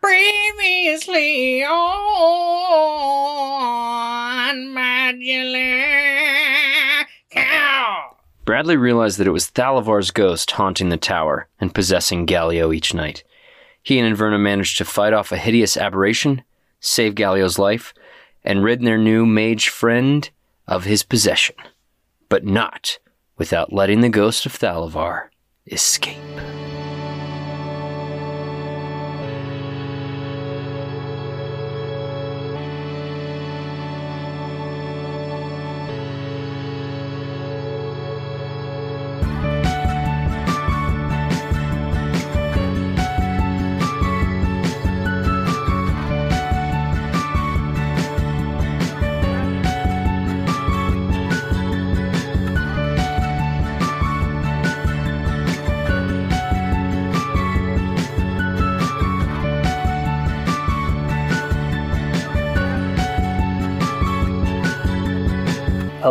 Previously on Cow. Bradley realized that it was Thalavar's ghost haunting the tower and possessing Galio each night. He and Inverna managed to fight off a hideous aberration, save Galio's life, and rid their new mage friend of his possession. But not without letting the ghost of Thalavar escape.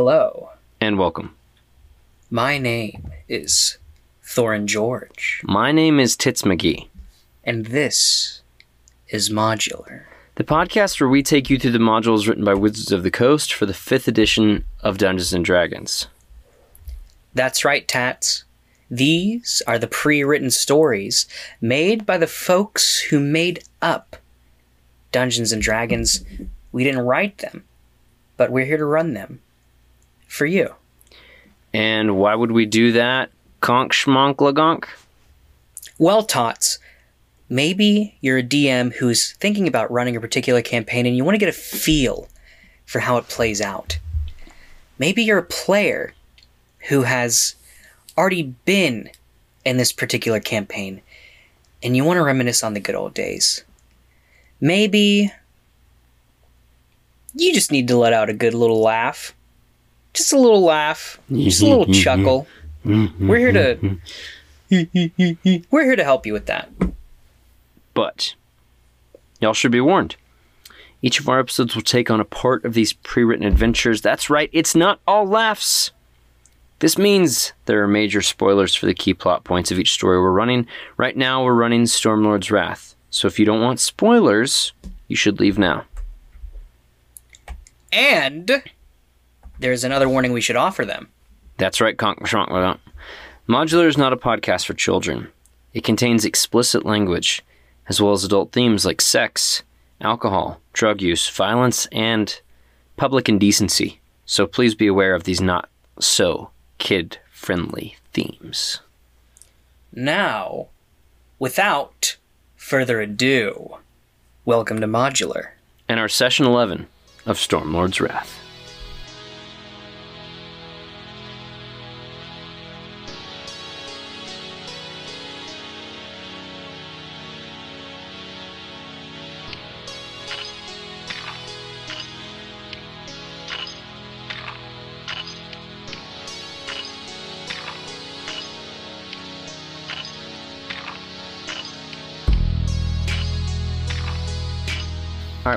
Hello. And welcome. My name is Thorin George, My name is Tits McGee, and this is Modular. the podcast where we take you through the modules written by Wizards of the Coast for the fifth edition of Dungeons and Dragons. That's right, Tats. These are the pre written stories made by the folks who made up Dungeons and Dragons. We didn't write them, but we're here to run them for you. And why would we do that? Conk schmonk lagonk? Well, Tots, maybe you're a DM who's thinking about running a particular campaign and you want to get a feel for how it plays out. Maybe you're a player who has already been in this particular campaign and you want to reminisce on the good old days. Maybe you just need to let out a good little laugh. Just a little laugh, just a little mm-hmm, mm-hmm. chuckle. Mm-hmm, we're here to we're here to help you with that. But y'all should be warned. Each of our episodes will take on a part of these pre written adventures. That's right, it's not all laughs. This means there are major spoilers for the key plot points of each story we're running. Right now, we're running Stormlord's Wrath. So if you don't want spoilers, you should leave now. And there's another warning we should offer them. That's right, Conk Modular is not a podcast for children. It contains explicit language, as well as adult themes like sex, alcohol, drug use, violence, and public indecency. So please be aware of these not so kid friendly themes. Now, without further ado, welcome to Modular. And our session 11 of Stormlord's Wrath.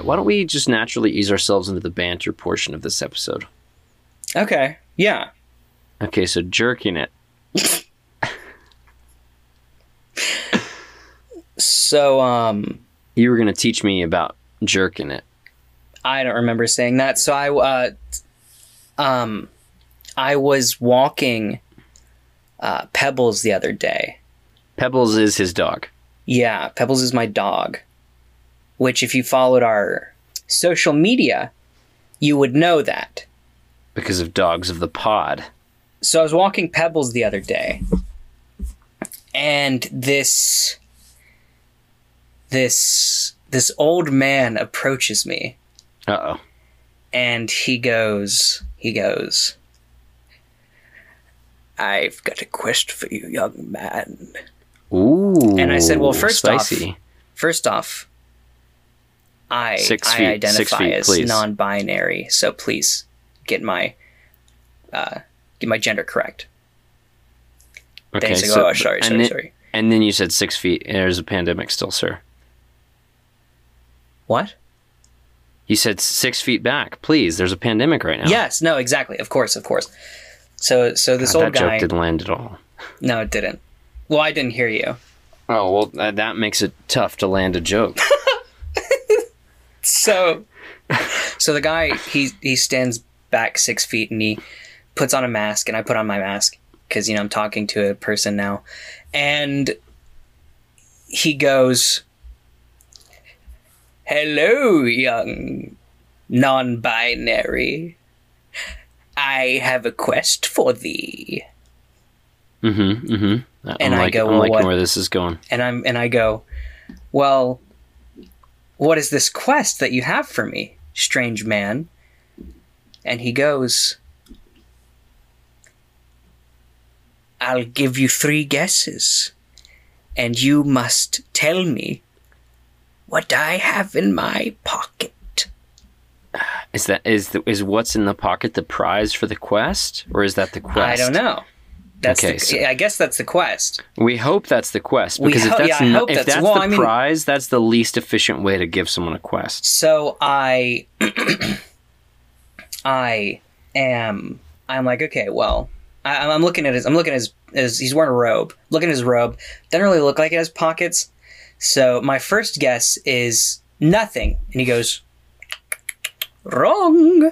Right, why don't we just naturally ease ourselves into the banter portion of this episode? Okay, yeah. Okay, so jerking it. So, um, You were going to teach me about jerking it. I don't remember saying that. So I, uh, um, I was walking uh, Pebbles the other day. Pebbles is his dog. Yeah, Pebbles is my dog. Which, if you followed our social media, you would know that. because of dogs of the pod. So I was walking Pebbles the other day, and this this this old man approaches me, Uh oh. and he goes he goes. I've got a quest for you, young man. Ooh. And I said, well, first spicy. off, first off, I Six I feet- identify six feet, as please. non-binary, so please get my uh, get my gender correct. Okay, Thanks. so- oh, sorry, and sorry, then, sorry. And then you said six feet. and There's a pandemic still, sir. What? You said six feet back. Please, there's a pandemic right now. Yes, no, exactly. Of course, of course. So, so this God, old that guy. joke didn't land at all. No, it didn't. Well, I didn't hear you. Oh well, that, that makes it tough to land a joke. So, so the guy he he stands back six feet and he puts on a mask, and I put on my mask because you know I'm talking to a person now, and he goes, "Hello, young non-binary. I have a quest for thee." mm-hmm. Mm-hmm. I'm And I go, I'm "Well, liking what-" where this is going. and I'm and I go, "Well, what is this quest that you have for me, strange man?" And he goes, "I'll give you three guesses, and you must tell me what I have in my pocket." Is that is the, is what's in the pocket the prize for the quest, or is that the quest? I don't know. That's Okay, the, so- I guess that's the quest. We hope that's the quest because if that's yeah, I not, hope if that's- that's well, the I mean- prize, that's the least efficient way to give someone a quest. So I I am I'm like, okay, well, I, I'm looking at his I'm looking at his, his he's wearing a robe. Looking at his robe. Doesn't really look like it has pockets. So my first guess is nothing. And he goes, Wrong.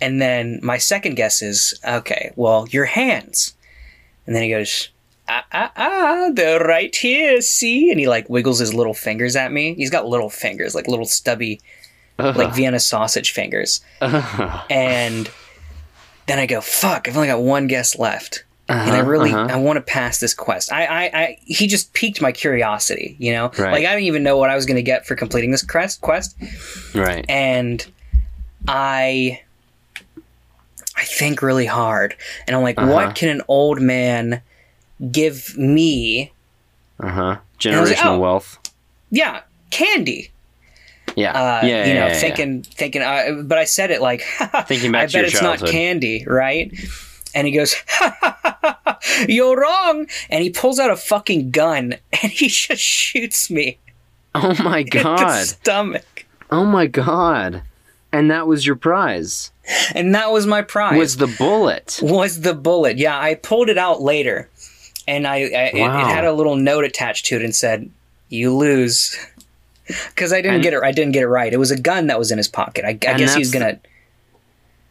And then my second guess is, okay, well, your hands. And then he goes, ah, ah, ah, they're right here, see? And he like wiggles his little fingers at me. He's got little fingers, like little stubby, like Vienna sausage fingers. And then I go, fuck, I've only got one guess left. and I Uh-huh, really, uh-huh. I want to pass this quest. I, I, I, he just piqued my curiosity, you know? Right. Like, I didn't even know what I was going to get for completing this quest, quest. right. And I, I think really hard. And I'm like, Uh-huh. what can an old man give me? Uh huh. Generational like, oh. wealth. Yeah, candy. Yeah. Uh, yeah. you know, yeah, yeah. thinking, thinking, uh, but I said it like, Thinking back I bet it's childhood. not candy, right? And he goes, you're wrong. And he pulls out a fucking gun and he just shoots me Oh my god. stomach. Oh my god. And that was your prize. And that was my prize. Was the bullet. was the bullet. Yeah, I pulled it out later, and I, I it, Wow. it had a little note attached to it and said, "You lose," because I didn't And- get it. I didn't get it right. It was a gun that was in his pocket. I, I guess he was gonna.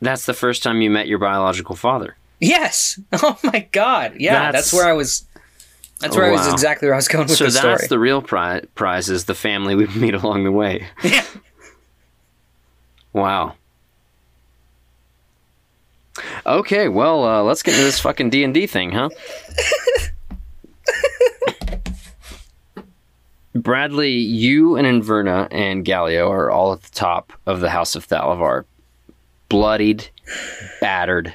That's the first time you met your biological father. Yes. Oh my god. Yeah, that's, That's- where I was. That's where I was exactly where I was going with the story. so that's the real pri- prize is the family we meet along the way. yeah. Wow. Okay, well, uh, let's get into this fucking D and D thing, huh? Bradley, you and Inverna and Galio are all at the top of the House of Thalavar, bloodied, battered,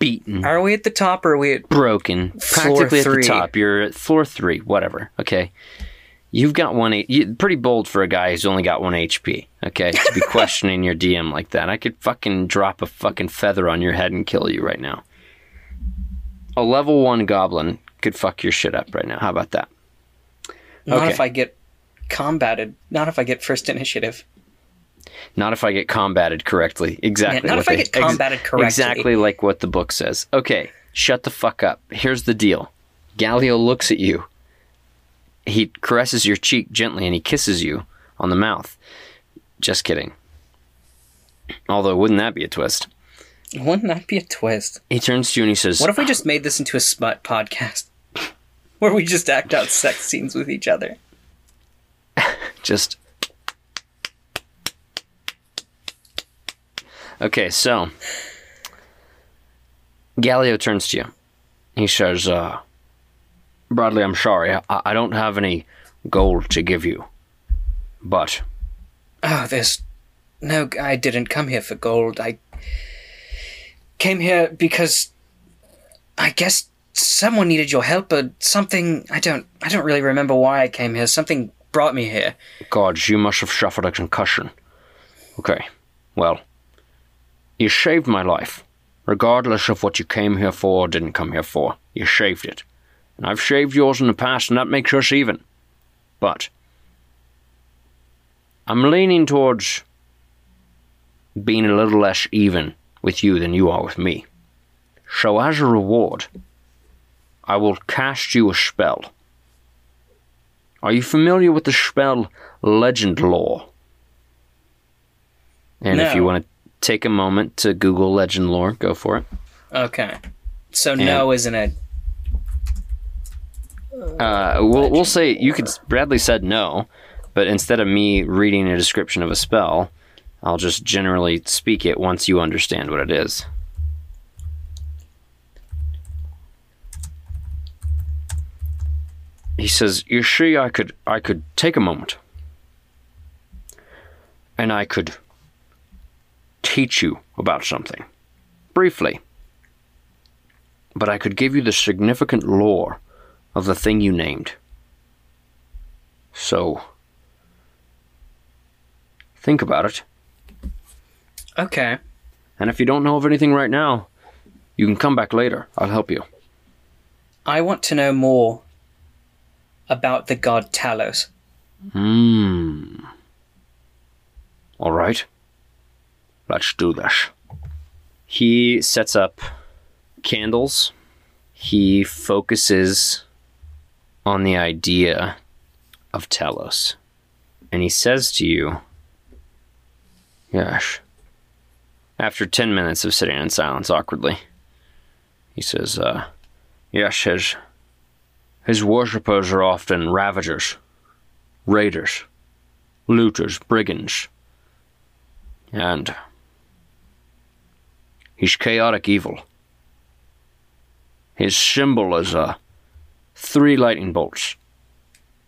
beaten, Are we at the top or are we at? broken, practically at three. the top. You're at floor three, whatever. Okay, you've got one. You, pretty bold for a guy who's only got one HP. Okay, to be questioning your DM like that, I could fucking drop a fucking feather on your head and kill you right now. A level one goblin could fuck your shit up right now. How about that? Not Okay. if I get combated. Not if I get first initiative. Not if I get combated correctly. Exactly. not what if I get combated correctly. Exactly like what the book says. Okay, shut the fuck up. Here's the deal. Galio looks at you. He caresses your cheek gently and he kisses you on the mouth. Just kidding. Although, wouldn't that be a twist? Wouldn't that be a twist? He turns to you and he says, What if we just made this into a smut podcast? Where we just act out sex scenes with each other. just. Okay, so. Galio turns to you. He says, uh, Bradley, I'm sorry. I, I don't have any gold to give you. But Oh, there's no. I didn't come here for gold. I came here because I guess someone needed your help, or something. I don't. I don't really remember why I came here. Something brought me here. God, you must have suffered a concussion. Okay, well, you saved my life. Regardless of what you came here for or didn't come here for, you shaved it. And I've shaved yours in the past, and that makes us even. But I'm leaning towards being a little less even with you than you are with me. So, as a reward, I will cast you a spell. Are you familiar with the spell legend lore? And if you want to take a moment to Google legend lore, go for it. Okay. So no isn't it? Uh, we'll, we'll say you could. Bradley said no, but instead of me reading a description of a spell, I'll just generally speak it once you understand what it is. He says, "You see, I could, I could take a moment, and I could teach you about something, briefly, but I could give you the significant lore." Of the thing you named. So, think about it. Okay. And if you don't know of anything right now, you can come back later. I'll help you. I want to know more about the god Talos. Hmm. All right. Let's do this. He sets up candles. He focuses on the idea of Talos. And he says to you, Yes. After 10 minutes of sitting in silence awkwardly, he says, uh, Yes, his, his worshippers are often ravagers, raiders, looters, brigands, and he's chaotic evil. His symbol is uh, three lightning bolts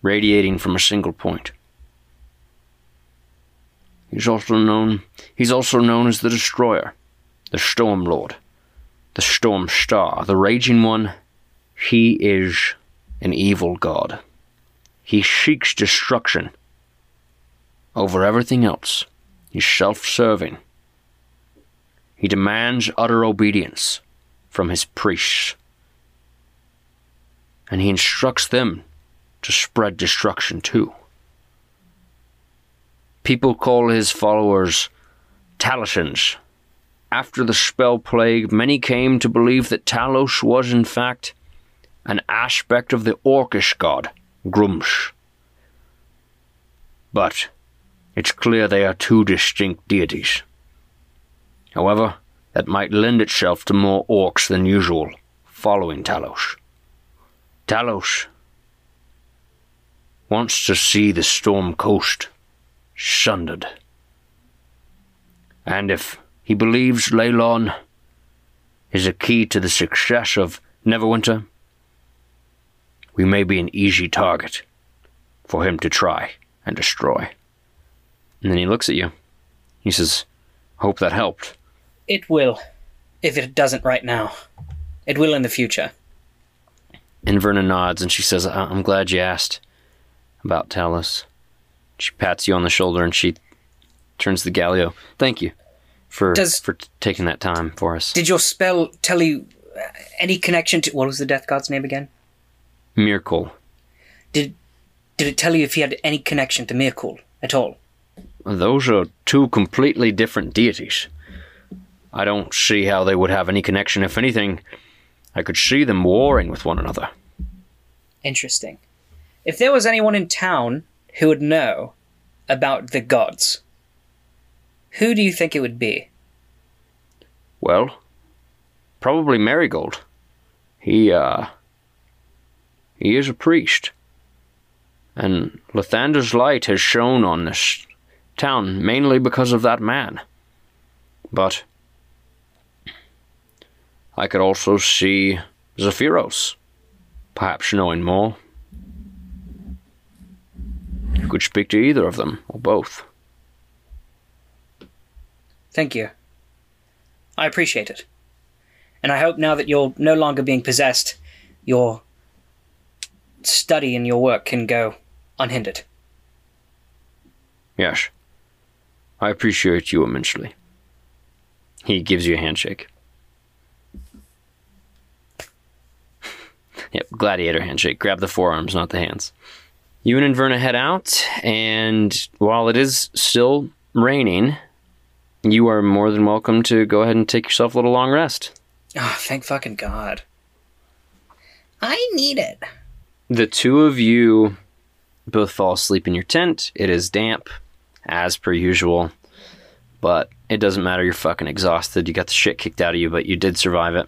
radiating from a single point. He's also known he's also known as the Destroyer, the Storm Lord, the Storm Star, the Raging One. He is an evil god. He seeks destruction over everything else. He's self serving. He demands utter obedience from his priests. And he instructs them to spread destruction too. People call his followers Talassans. After the spell plague, many came to believe that Talos was, in fact, an aspect of the Orcish god, Gruumsh. But it's clear they are two distinct deities. However, that might lend itself to more orcs than usual following Talos. Talos wants to see the Storm Coast sundered. And if he believes Leilon is a key to the success of Neverwinter, we may be an easy target for him to try and destroy. And then he looks at you. He says, Hope that helped. It will, if it doesn't right now. It will in the future. Inverna nods and she says, "I- I'm glad you asked about Talos. She pats you on the shoulder and she turns to Galio. Thank you for Does- for taking that time for us. Did your spell tell you any connection to what was the death god's name again? Myrkul. Did did it tell you if he had any connection to Myrkul at all? Those are two completely different deities. I don't see how they would have any connection. If anything, I could see them warring with one another. Interesting. If there was anyone in town who would know about the gods, who do you think it would be? Well, probably Marigold. He, uh. He is a priest. And Lathander's light has shone on this town mainly because of that man. But. I could also see Zephyros, perhaps knowing more. You could speak to either of them, or both. Thank you. I appreciate it. And I hope now that you're no longer being possessed, your study and your work can go unhindered. Yes. I appreciate you immensely. He gives you a handshake. Yep, gladiator handshake. Grab the forearms, not the hands. You and Inverna head out, and while it is still raining, you are more than welcome to go ahead and take yourself a little long rest. Ah, thank fucking God. I need it. The two of you both fall asleep in your tent. It is damp, as per usual, but it doesn't matter. You're fucking exhausted. You got the shit kicked out of you, but you did survive it.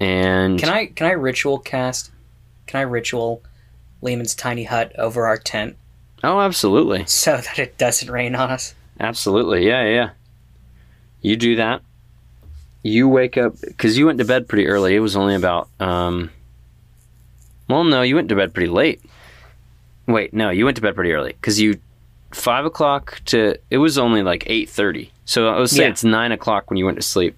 And Can I can I ritual cast? Can I ritual Leomund's tiny hut over our tent oh, absolutely, so that it doesn't rain on us? absolutely, yeah, yeah. You do that. You wake up because you went to bed pretty early. It was only about um. Well, no, you went to bed pretty late. Wait, no, you went to bed pretty early because you five o'clock to it was only like eight thirty. So I would say Yeah. it's nine o'clock when you went to sleep.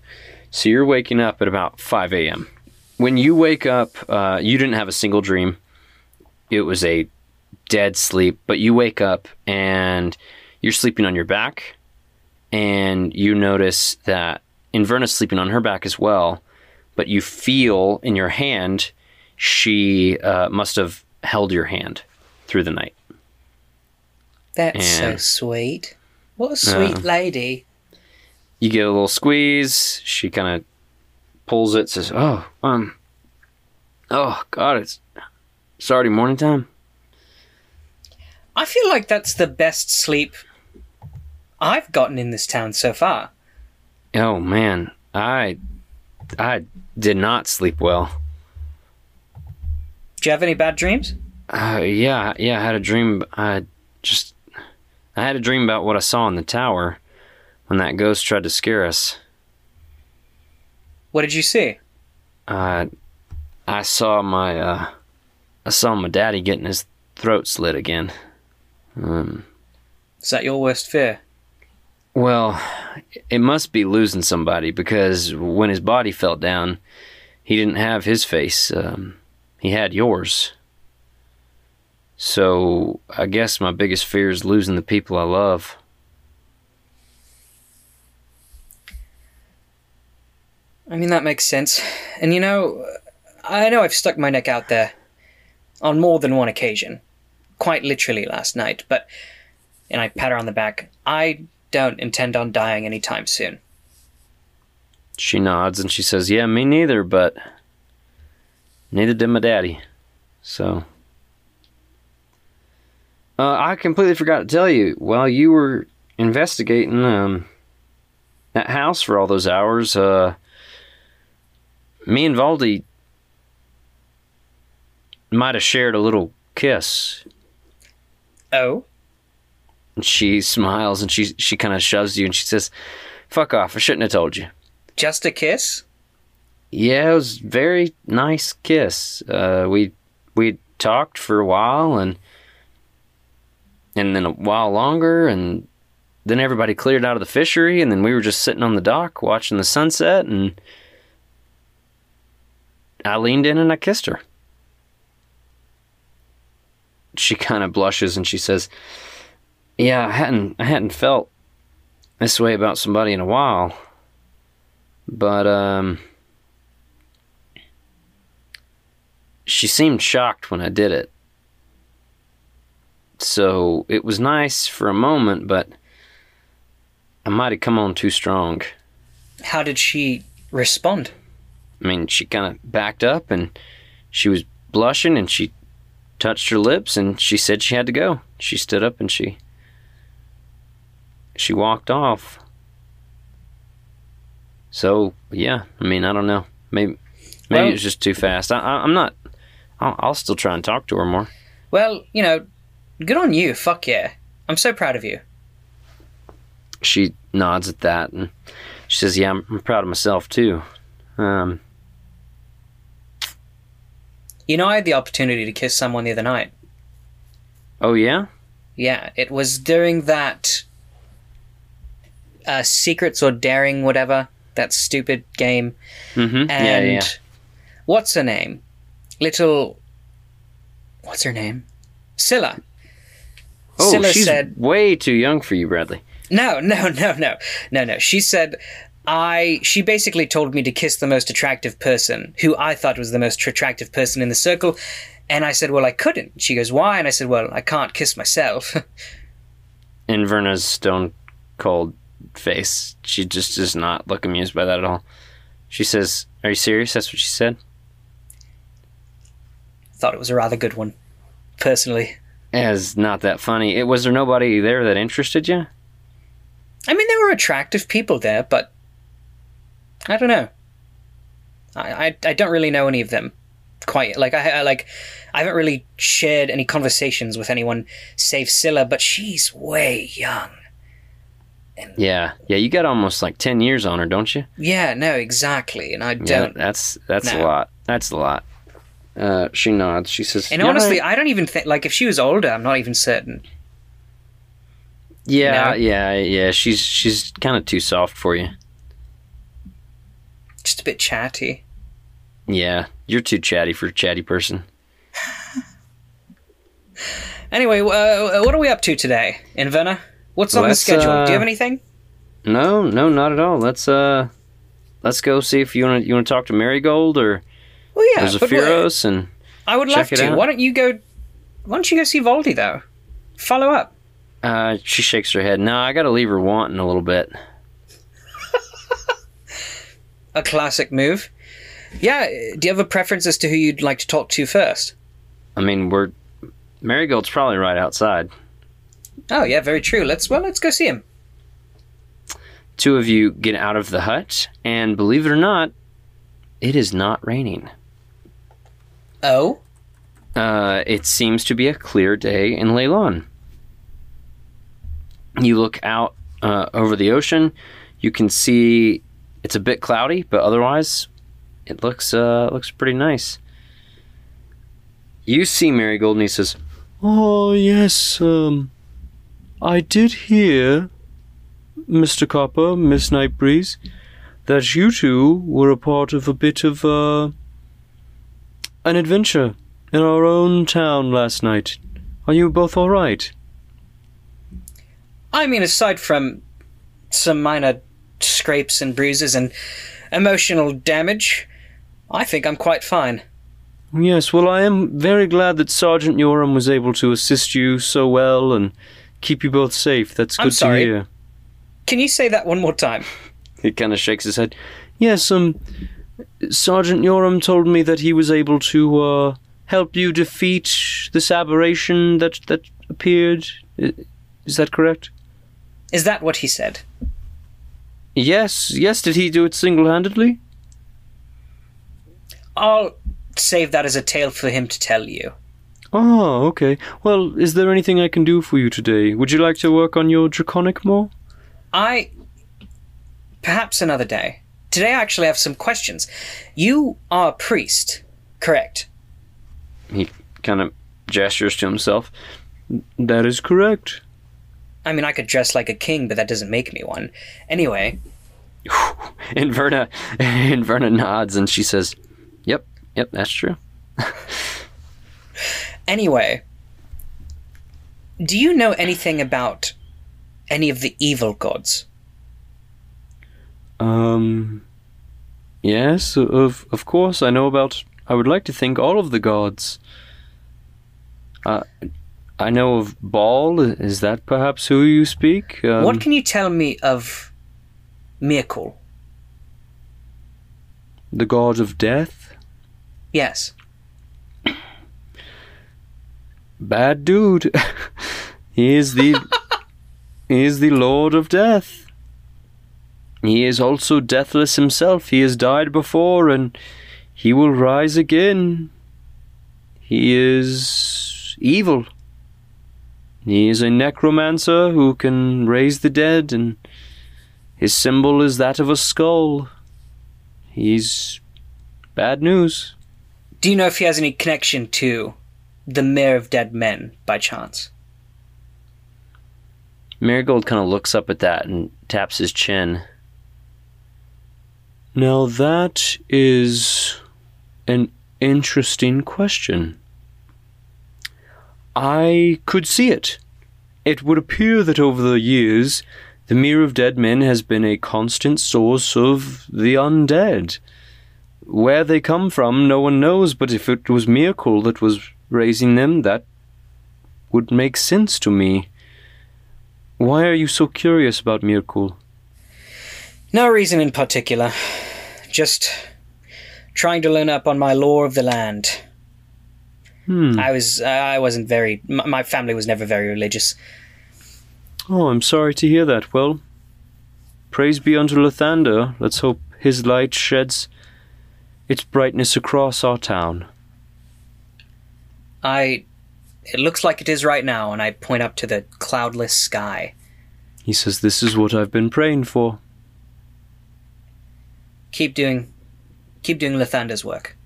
So you're waking up at about five a.m. When you wake up, uh, you didn't have a single dream. It was a dead sleep, but you wake up and you're sleeping on your back, and you notice that Inverna's sleeping on her back as well, but you feel in your hand she uh, must have held your hand through the night. That's so sweet. What a sweet Uh, lady. You get a little squeeze. She kind of pulls it, says, "Oh, um, oh God, it's it's already morning time." I feel like that's the best sleep I've gotten in this town so far. Oh man, I I did not sleep well. Do you have any bad dreams? Uh, yeah, yeah. I had a dream. I just I had a dream about what I saw in the tower when that ghost tried to scare us. What did you see? Uh, I saw my uh, I saw my daddy getting his throat slit again. Um, Is that your worst fear? well, it must be losing somebody because when his body fell down, he didn't have his face. Um, he had yours. So I guess my biggest fear is losing the people I love. I mean, that makes sense. And you know, I know I've stuck my neck out there on more than one occasion. Quite literally last night, but. And I pat her on the back. I don't intend on dying anytime soon. She nods and she says, "Yeah, me neither, but neither did my daddy." So, uh, I completely forgot to tell you. While you were investigating um, that house for all those hours, uh, me and Valdi might have shared a little kiss. Oh? And she smiles and she she kind of shoves you and she says, "Fuck off! I shouldn't have told you." Just a kiss? Yeah, it was a very nice kiss. Uh, we we talked for a while and and then a while longer and then everybody cleared out of the fishery and then we were just sitting on the dock watching the sunset and I leaned in and I kissed her. She kind of blushes and she says, "Yeah, I hadn't I hadn't felt this way about somebody in a while." But um she seemed shocked when I did it. So it was nice for a moment, but I might have come on too strong. How did she respond? I mean, she kind of backed up and she was blushing and she touched her lips and she said she had to go. She stood up and she she walked off. So, yeah, I mean, I don't know. Maybe maybe Well- it was just too fast. I, I, I'm not I'll, I'll still try and talk to her more. Well, you know, good on you. Fuck yeah. I'm so proud of you. she nods at that and she says, "Yeah, I'm, I'm proud of myself too." Um, You know, I had the opportunity to kiss someone the other night. oh yeah, Yeah, it was during that uh, secrets or daring, whatever that stupid game. mm-hmm. And yeah, yeah, what's her name? Little. What's her name? Scylla. Oh, Scylla she's said, way too young for you, Bradley. "No, no, no, no, no, no." She said, "I." She basically told me to kiss the most attractive person, who I thought was the most attractive person in the circle, and I said, "Well, I couldn't." She goes, "Why?" And I said, "Well, I can't kiss myself." Inverna's stone cold face, she just does not look amused by that at all. She says, "Are you serious?" That's what she said. thought it was a rather good one. personally. As not that funny. It was there nobody there that interested you? I mean, there were attractive people there, but I don't know. I, I, I don't really know any of them quite. Like I, I like I haven't really shared any conversations with anyone save Scylla, but she's way young. Yeah, yeah. You got almost like ten years on her, don't you? Yeah, no, exactly. And I don't. Yeah, that's that's a lot. That's a lot. Uh, she nods. She says, and "Yeah, honestly, I don't even think like if she was older, I'm not even certain. yeah, No. yeah, yeah. She's she's kind of too soft for you. Just a bit chatty. Yeah, you're too chatty for a chatty person. Anyway, uh, what are we up to today, Inverna? What's on Let's, the schedule? uh, Do you have anything? No, no, not at all. Let's uh, let's go see if you want to you want to talk to Marigold or Well, yeah, or Zephyros and I would love to. out. Why don't you go? Why don't you go see Voldy though? Follow up. uh, she shakes her head. No, I got to leave her wanting a little bit. A classic move. Yeah. Do you have a preference as to who you'd like to talk to first? I mean, we're Marigold's probably right outside. Oh yeah, very true. Let's well, let's go see him. Two of you get out of the hut, and believe it or not, it is not raining. Oh, Uh, it seems to be a clear day in Leilon. You look out uh, over the ocean. You can see it's a bit cloudy, but otherwise, it looks uh, looks pretty nice. You see Marigold, and he says, Oh, yes, um, I did hear, Mr. Copper, Miss Nightbreeze, that you two were a part of a bit of, uh, an adventure in our own town last night. Are you both alright? I mean, aside from some minor scrapes and bruises and emotional damage, I think I'm quite fine. Yes, well, I am very glad that Sergeant Yoram was able to assist you so well and keep you both safe. That's good I'm sorry. to hear. Can you say that one more time? he kind of shakes his head. Yes, um, Sergeant Yoram told me that he was able to uh, help you defeat this aberration that that appeared. Is that correct? Is that what he said? Yes, yes. Did he do it single-handedly? I'll save that as a tale for him to tell you. Oh, okay. Well, is there anything I can do for you today? Would you like to work on your draconic more? I. Perhaps another day. Today I actually have some questions. You are a priest, correct? He kind of gestures to himself. That is correct. I mean, I could dress like a king, but that doesn't make me one. Anyway, Inverna, Inverna nods, and she says, "Yep, yep, that's true." anyway. Do you know anything about any of the evil gods? Um. Yes, of of course. I know about. I would like to think all of the gods. Uh, I know of Bhaal. Is that perhaps who you speak? Um, what can you tell me of Myrkul? the god of death? Yes. Bad dude. he is the. he is the lord of death. He is also deathless himself. He has died before, and he will rise again. He is evil. He is a necromancer who can raise the dead, and his symbol is that of a skull. He's bad news. Do you know if he has any connection to the Mere of Dead Men by chance? Marigold kind of looks up at that and taps his chin. Now that is an interesting question. I could see it. It would appear that over the years, the Mere of Dead Men has been a constant source of the undead. Where they come from, no one knows, but if it was Myrkul that was raising them, that would make sense to me. Why are you so curious about Myrkul? No reason in particular. Just trying to learn up on my lore of the land. Hmm. I was I wasn't very my, my family was never very religious. Oh, I'm sorry to hear that. Well, praise be unto Lathander. Let's hope his light sheds its brightness across our town. I it looks like it is right now and I point up to the cloudless sky. He says, This is what I've been praying for. Keep doing keep doing Lathander's work.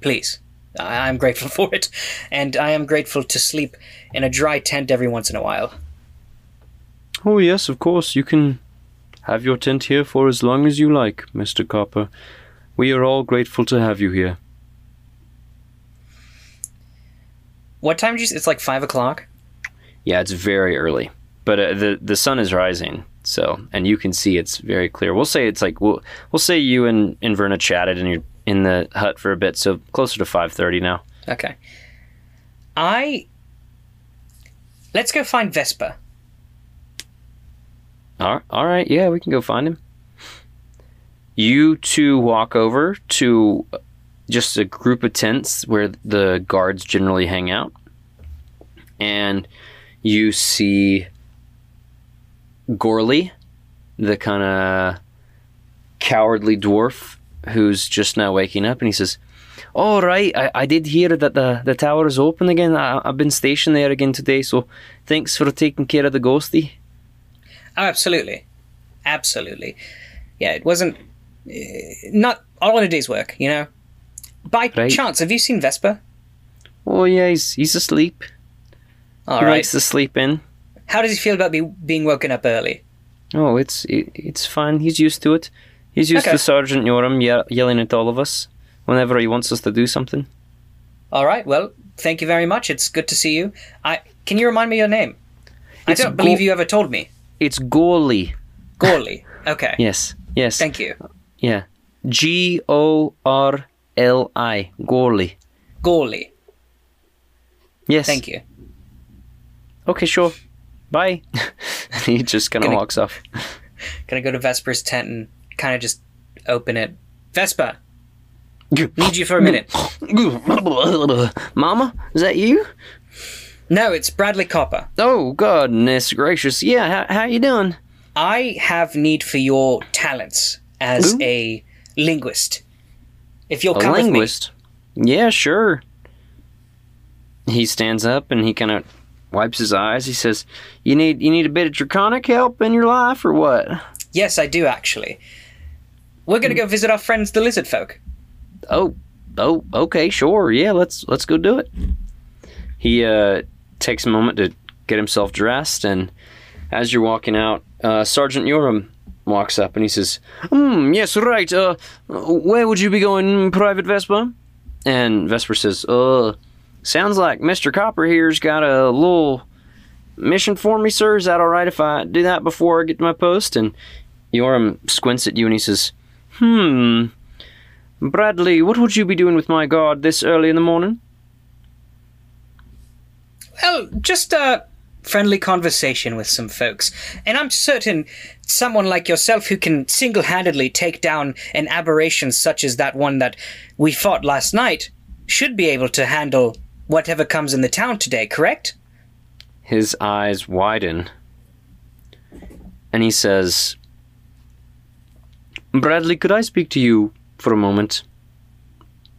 Please. I, I'm grateful for it. And I am grateful to sleep in a dry tent every once in a while. Oh, yes, of course. You can have your tent here for as long as you like, Mr. Copper. We are all grateful to have you here. What time did you s- it's like five o'clock? Yeah, it's very early, but uh, the the sun is rising. So, and you can see it's very clear. We'll say it's like we'll we'll say you and and Verna chatted and you're in the hut for a bit. So closer to five thirty now. Okay. I Let's go find Vespa. All right, all right, yeah, we can go find him. You two walk over to uh, just a group of tents where the guards generally hang out, and you see Gorley, the kind of cowardly dwarf who's just now waking up, and he says, "All right, I, I did hear that the, the tower is open again. I, I've been stationed there again today, so thanks for taking care of the ghosty." Oh, absolutely. Absolutely. Yeah, it wasn't eh, not all in a day's work, you know. By Right. chance, have you seen Vespa? Oh yeah, he's he's asleep. All he right. likes to sleep in. How does he feel about be, being woken up early? Oh, it's it, it's fine. He's used to it. He's used Okay. to Sergeant Yoram ye- yelling at all of us whenever he wants us to do something. All right. Well, thank you very much. It's good to see you. I can you remind me your name? I don't believe you ever told me. It's Gorley. Gorley. Okay. Yes, yes. Thank you. Yeah. G O R L I. Gorley. Gorley. Yes. Thank you. Okay, sure. Bye. he just kind of walks off. Gonna go to Vesper's tent and kind of just open it. Vespa, need you for a minute. Mama, is that you? No, it's Bradley Copper. Oh, goodness gracious. Yeah, how, how you doing? I have need for your talents as Ooh. a linguist. If you'll A come linguist? Yeah, sure. He stands up and he kind of wipes his eyes. He says, "You need you need a bit of draconic help in your life, or what?" Yes, I do actually. We're gonna go visit our friends, the lizard folk. Oh, oh, okay, sure. Yeah, let's let's go do it. He uh, takes a moment to get himself dressed, and as you're walking out, uh, Sergeant Yoram walks up and he says, "Hmm, yes, right. Uh, where would you be going, Private Vesper?" And Vesper says, "Uh, sounds like Mister Copper here's got a little mission for me, sir. Is that all right if I do that before I get to my post?" And Yoram squints at you and he says, "Hmm." Bradley, what would you be doing with my guard this early in the morning? Well, just a friendly conversation with some folks, and I'm certain someone like yourself who can single-handedly take down an aberration such as that one that we fought last night should be able to handle whatever comes in the town today. Correct? His eyes widen. And he says, Bradley, could I speak to you for a moment?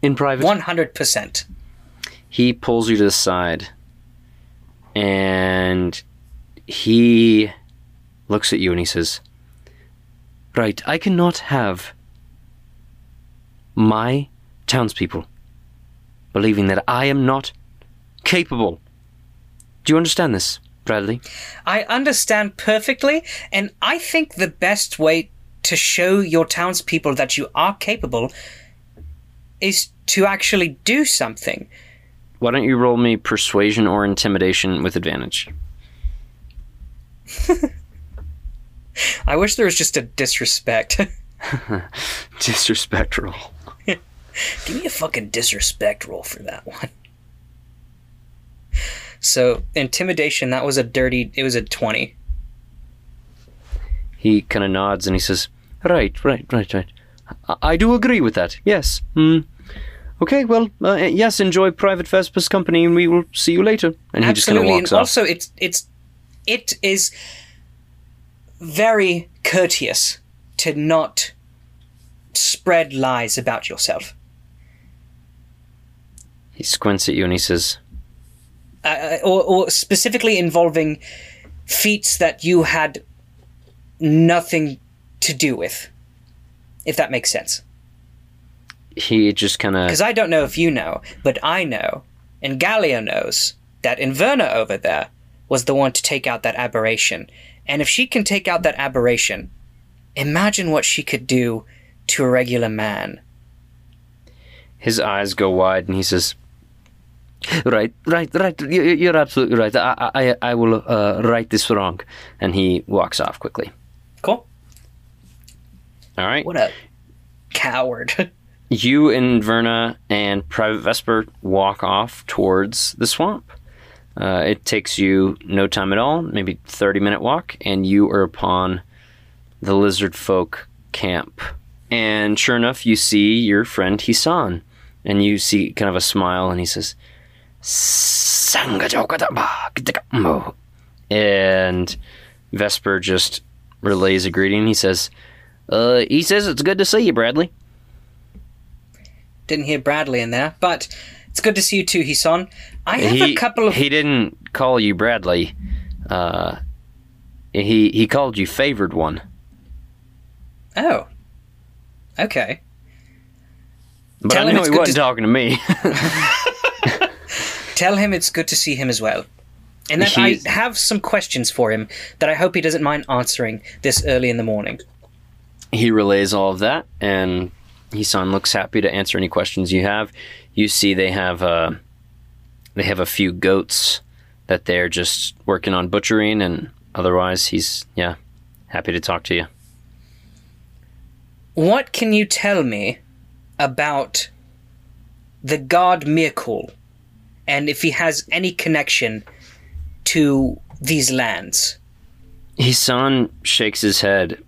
In private? One hundred percent. He pulls you to the side. And he looks at you and he says, Right, I cannot have my townspeople believing that I am not capable. Do you understand this, Bradley? I understand perfectly, and I think the best way to show your townspeople that you are capable is to actually do something. Why don't you roll me persuasion or intimidation with advantage? I wish there was just a disrespect. Disrespect roll. Give me a fucking disrespect roll for that one. So, intimidation, that was a dirty, it was a 20. He kind of nods and he says, Right, right, right, right. I, I do agree with that, yes. Hmm. Okay, well, uh, yes, enjoy Private Vespa's company, and we will see you later. And he just kind of Absolutely, walks and off. also it's it's it is very courteous to not spread lies about yourself. He squints at you and he says, uh, or, or specifically involving feats that you had nothing to do with, if that makes sense. he just kind of Because I don't know if you know, but I know, and Gallia knows, that Inverna over there was the one to take out that aberration. And if she can take out that aberration, imagine what she could do to a regular man. his eyes go wide and he says, Right, right, right. You- you- You're absolutely right. I, I, I will uh, right this wrong. and he walks off quickly. Cool. All right. What a coward. You and Verna and Private Vesper walk off towards the swamp. Uh, it takes you no time at all, maybe 30 minute walk, and you are upon the lizard folk camp. And sure enough, you see your friend Hisan, and you see kind of a smile, and he says, and Vesper just relays a greeting. He says, uh, he says it's good to see you, Bradley. Didn't hear Bradley in there, but it's good to see you too, Hisan. I have he, a couple of. he didn't call you Bradley. Uh, he he called you favored one. Oh. Okay. But Tell I him know he wasn't to- talking to me. Tell him it's good to see him as well. And that He's- I have some questions for him that I hope he doesn't mind answering this early in the morning. He relays all of that, and Hisan looks happy to answer any questions you have. You see, they have uh, they have a few goats that they're just working on butchering, and otherwise, he's yeah happy to talk to you. What can you tell me about the god Myrkul and if he has any connection to these lands? Hisan shakes his head,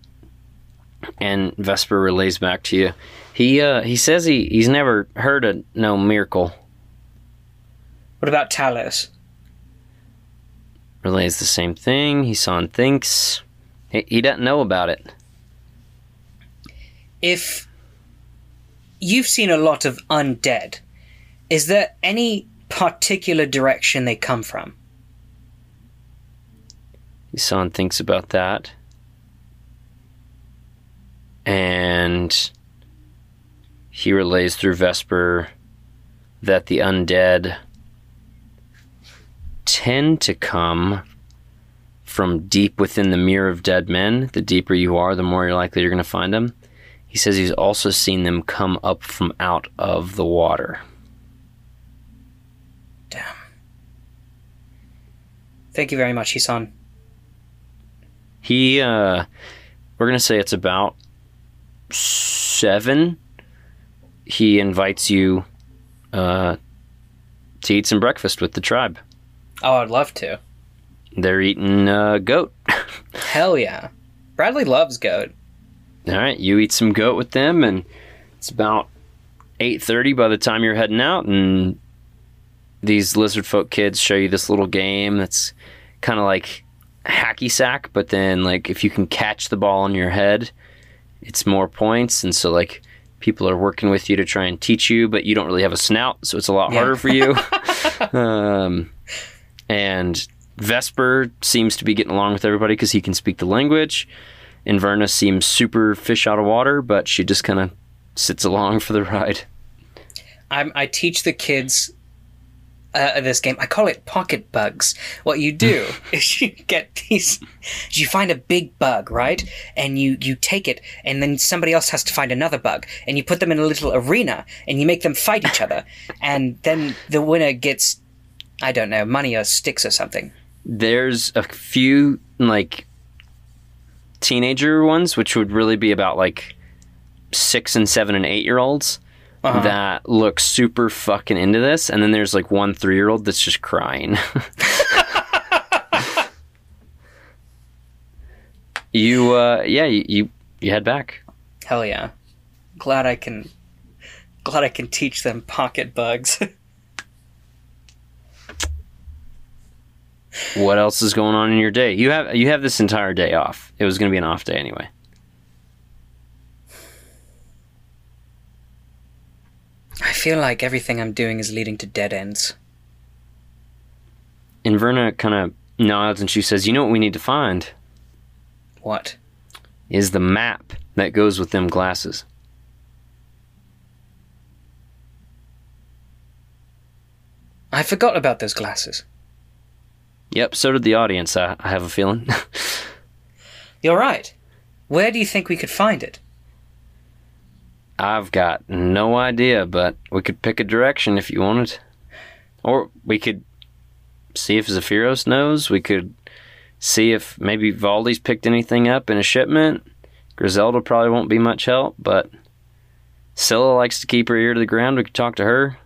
and Vesper relays back to you. He uh, he says he, he's never heard of no Myrkul. What about Talos? Relays the same thing. Hisan thinks he, he doesn't know about it. If you've seen a lot of undead, is there any particular direction they come from? Hisan thinks about that, and he relays through Vesper that the undead tend to come from deep within the Mere of Dead Men. The deeper you are, the more you're likely you're going to find them. He says he's also seen them come up from out of the water. Damn. Thank you very much, Hisan. He, uh, we're going to say it's about seven. He invites you uh, to eat some breakfast with the tribe. Oh, I'd love to. They're eating uh, goat. Hell yeah. Bradley loves goat. All right, you eat some goat with them, and it's about eight thirty by the time you're heading out. And these lizard folk kids show you this little game that's kind of like hacky sack, but then like if you can catch the ball on your head, it's more points. And so like people are working with you to try and teach you, but you don't really have a snout, so it's a lot Yeah. harder for you. um, and Vesper seems to be getting along with everybody because he can speak the language. Inverna seems super fish out of water, but she just kind of sits along for the ride. I'm, I teach the kids uh, this game. I call it pocket bugs. What you do is you get these, you find a big bug, right? And you you take it, and then somebody else has to find another bug, and you put them in a little arena, and you make them fight each other, and then the winner gets, I don't know, money or sticks or something. There's a few like teenager ones, which would really be about like six and seven and eight year olds Uh-huh. that looks super fucking into this, and then there's like one three year old that's just crying. you, uh, yeah, you, you you head back. Hell yeah! Glad I can, glad I can teach them pocket bugs. What else is going on in your day? You have you have this entire day off. It was going to be an off day anyway. I feel like everything I'm doing is leading to dead ends. Inverna kind of nods and she says, "You know what we need to find What? is the map that goes with them glasses." I forgot about those glasses. Yep, so did the audience. I, I have a feeling. You're right. Where do you think we could find it? I've got no idea, but we could pick a direction if you wanted. Or we could see if Zephyros knows. We could see if maybe Valdi's picked anything up in a shipment. Griselda probably won't be much help, but Scylla likes to keep her ear to the ground. We could talk to her.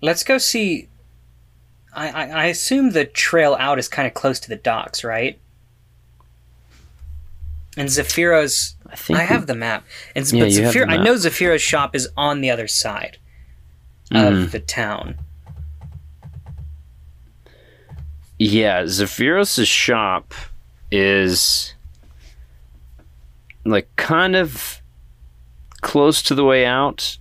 Let's go see. I, I, I assume the trail out is kind of close to the docks, right? And Zephyros. I think I have the map. And Yeah, but you have Zephyr, the I know Zephyros' shop is on the other side Mhm. of the town. Yeah, Zephyros' shop is like kind of close to the way out,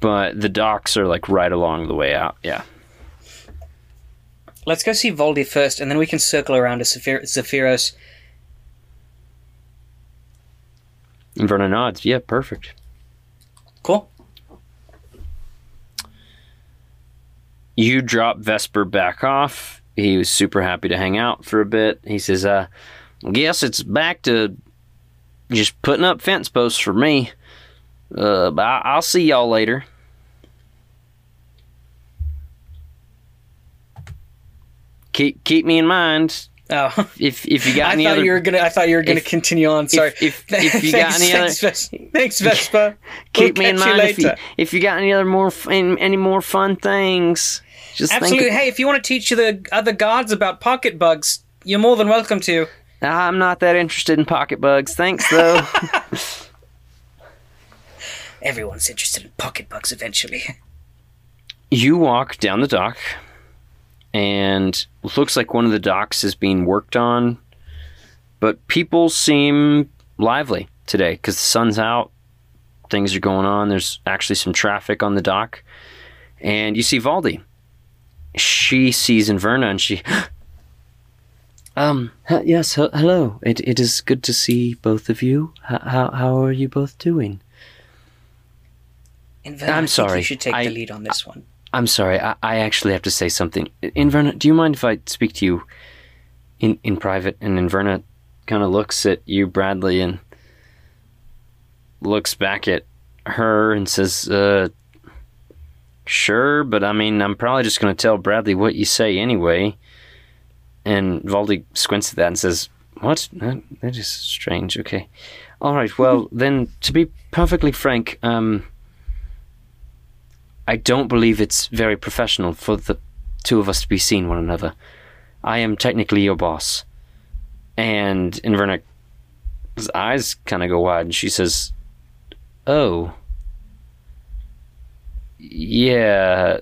but the docks are like right along the way out. Yeah. Let's go see Valdi first, and then we can circle around to Zephyr- Zephyros. And Verna nods. Yeah, perfect. Cool. You drop Vesper back off. He was super happy to hang out for a bit. He says, uh, guess it's back to just putting up fence posts for me. Uh, but I- I'll see y'all later. Keep keep me in mind Oh, if if you got I any thought other you were gonna. I thought you were gonna if- continue on. Sorry. if if you got Thanks- any other thanks, Ves- thanks, Vesper. keep We'll me in you mind if you, if you got any other more fun, any more fun things. Just Absolutely. think Hey, if you want to teach the other gods about pocket bugs, you're more than welcome to. Ah, I'm not that interested in pocket bugs. Thanks though. Everyone's interested in pocket bugs eventually. you walk down the dock and looks like one of the docks is being worked on. But people seem lively today because the sun's out things are going on there's actually some traffic on the dock. And you see valdi. She sees inverna and she um yes he- hello. It, it is good to see both of you. How, how are you both doing? Inverna, I'm sorry. You should take I- the lead on this one. I'm sorry. I, I actually have to say something. Inverna, do you mind if I speak to you in in private? And Inverna kind of looks at you, Bradley, and looks back at her and says, uh, "Sure, but I mean, I'm probably just going to tell Bradley what you say anyway." And Valdi squints at that and says, "What? That, that is strange. Okay, all right. Well, then, to be perfectly frank, um." I don't believe it's very professional for the two of us to be seeing one another. I am technically your boss. And Inverna's eyes kind of go wide, and she says, Oh. Yeah.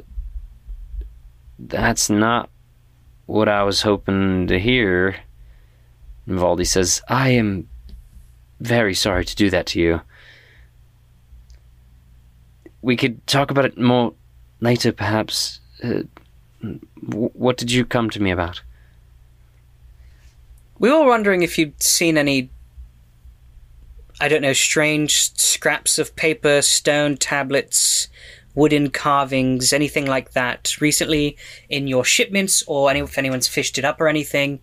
That's not what I was hoping to hear. And Valdi says, I am very sorry to do that to you we could talk about it more later, perhaps. Uh, w- what did you come to me about? We were wondering if you'd seen any, I don't know, strange scraps of paper, stone tablets, wooden carvings, anything like that recently in your shipments, or any, if anyone's fished it up or anything.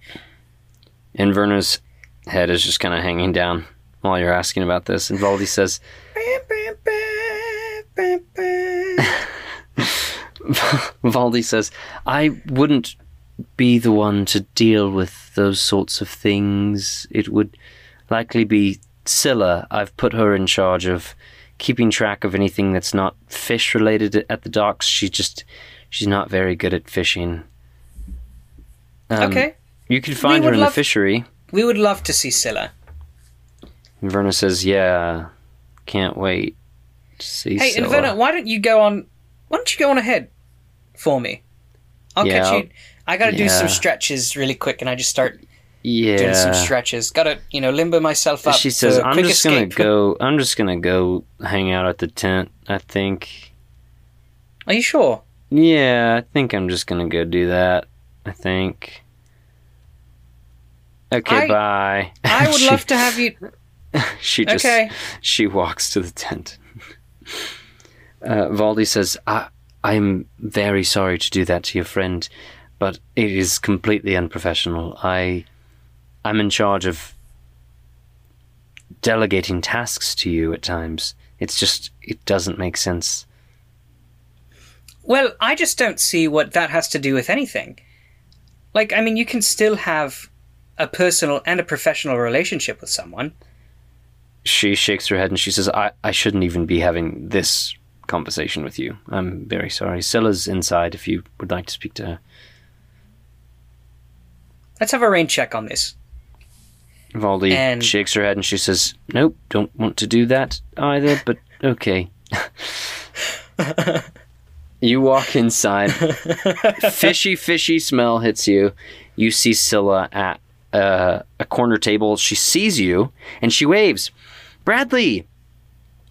Inverna's head is just kind of hanging down while you're asking about this. And Valdi says, Valdi says, I wouldn't be the one to deal with those sorts of things. It would likely be Scylla. I've put her in charge of keeping track of anything that's not fish related at the docks. She just, she's not very good at fishing. Um, okay. You can find her in the fishery. We would love to see Scylla. Verna says, Yeah, can't wait to Hey. Inverna, why don't you go on? Why don't you go on ahead for me? I'll Yeah, catch you. I gotta do some stretches really quick, and I just start yeah. doing some stretches. Gotta, you know, limber myself up. she says, "I'm just escape." gonna go. I'm just gonna go hang out at the tent. I think. Are you sure? Yeah, I think I'm just gonna go do that. I think. Okay, I- bye. I would She- love to have you. She just Okay. she walks to the tent. Uh, Valdi says, I, "I'm very sorry to do that to your friend, but it is completely unprofessional. I, I'm in charge of delegating tasks to you at times. It's just it doesn't make sense." Well, I just don't see what that has to do with anything. Like, I mean, you can still have a personal and a professional relationship with someone. She shakes her head and she says, I, I shouldn't even be having this conversation with you. I'm very sorry. Scylla's inside if you would like to speak to her. Let's have a rain check on this. Valdi And- shakes her head and she says, Nope, don't want to do that either, but okay. you walk inside. fishy, fishy smell hits you. You see Scylla at uh, a corner table. She sees you and she waves. Bradley!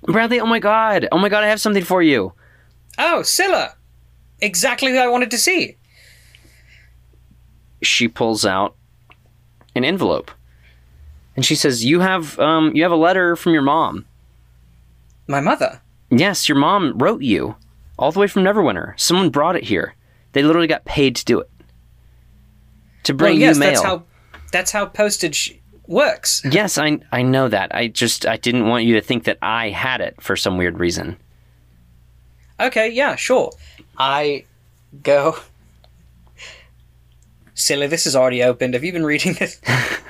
Bradley, oh my god! Oh my god, I have something for you. Oh, Scylla! Exactly who I wanted to see. she pulls out an envelope and she says you have um, you have a letter from your mom My mother. yes your mom wrote you all the way from neverwinter someone brought it here they literally got paid to do it to bring well, yes, you mail that's how that's how postage works. yes I, I know that i just i didn't want you to think that i had it for some weird reason Okay, yeah, sure. I go. Silly, this is already opened. Have you been reading this?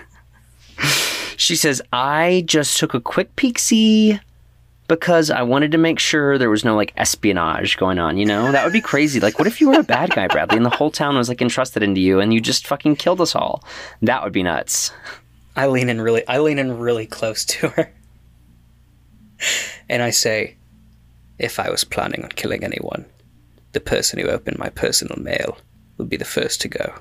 she says i just took a quick peek see because I wanted to make sure there was no like espionage going on, you know? That would be crazy. Like, what if you were a bad guy, Bradley, and the whole town was like entrusted into you and you just fucking killed us all? That would be nuts. I lean in really I lean in really close to her. And I say, if I was planning on killing anyone, the person who opened my personal mail would be the first to go.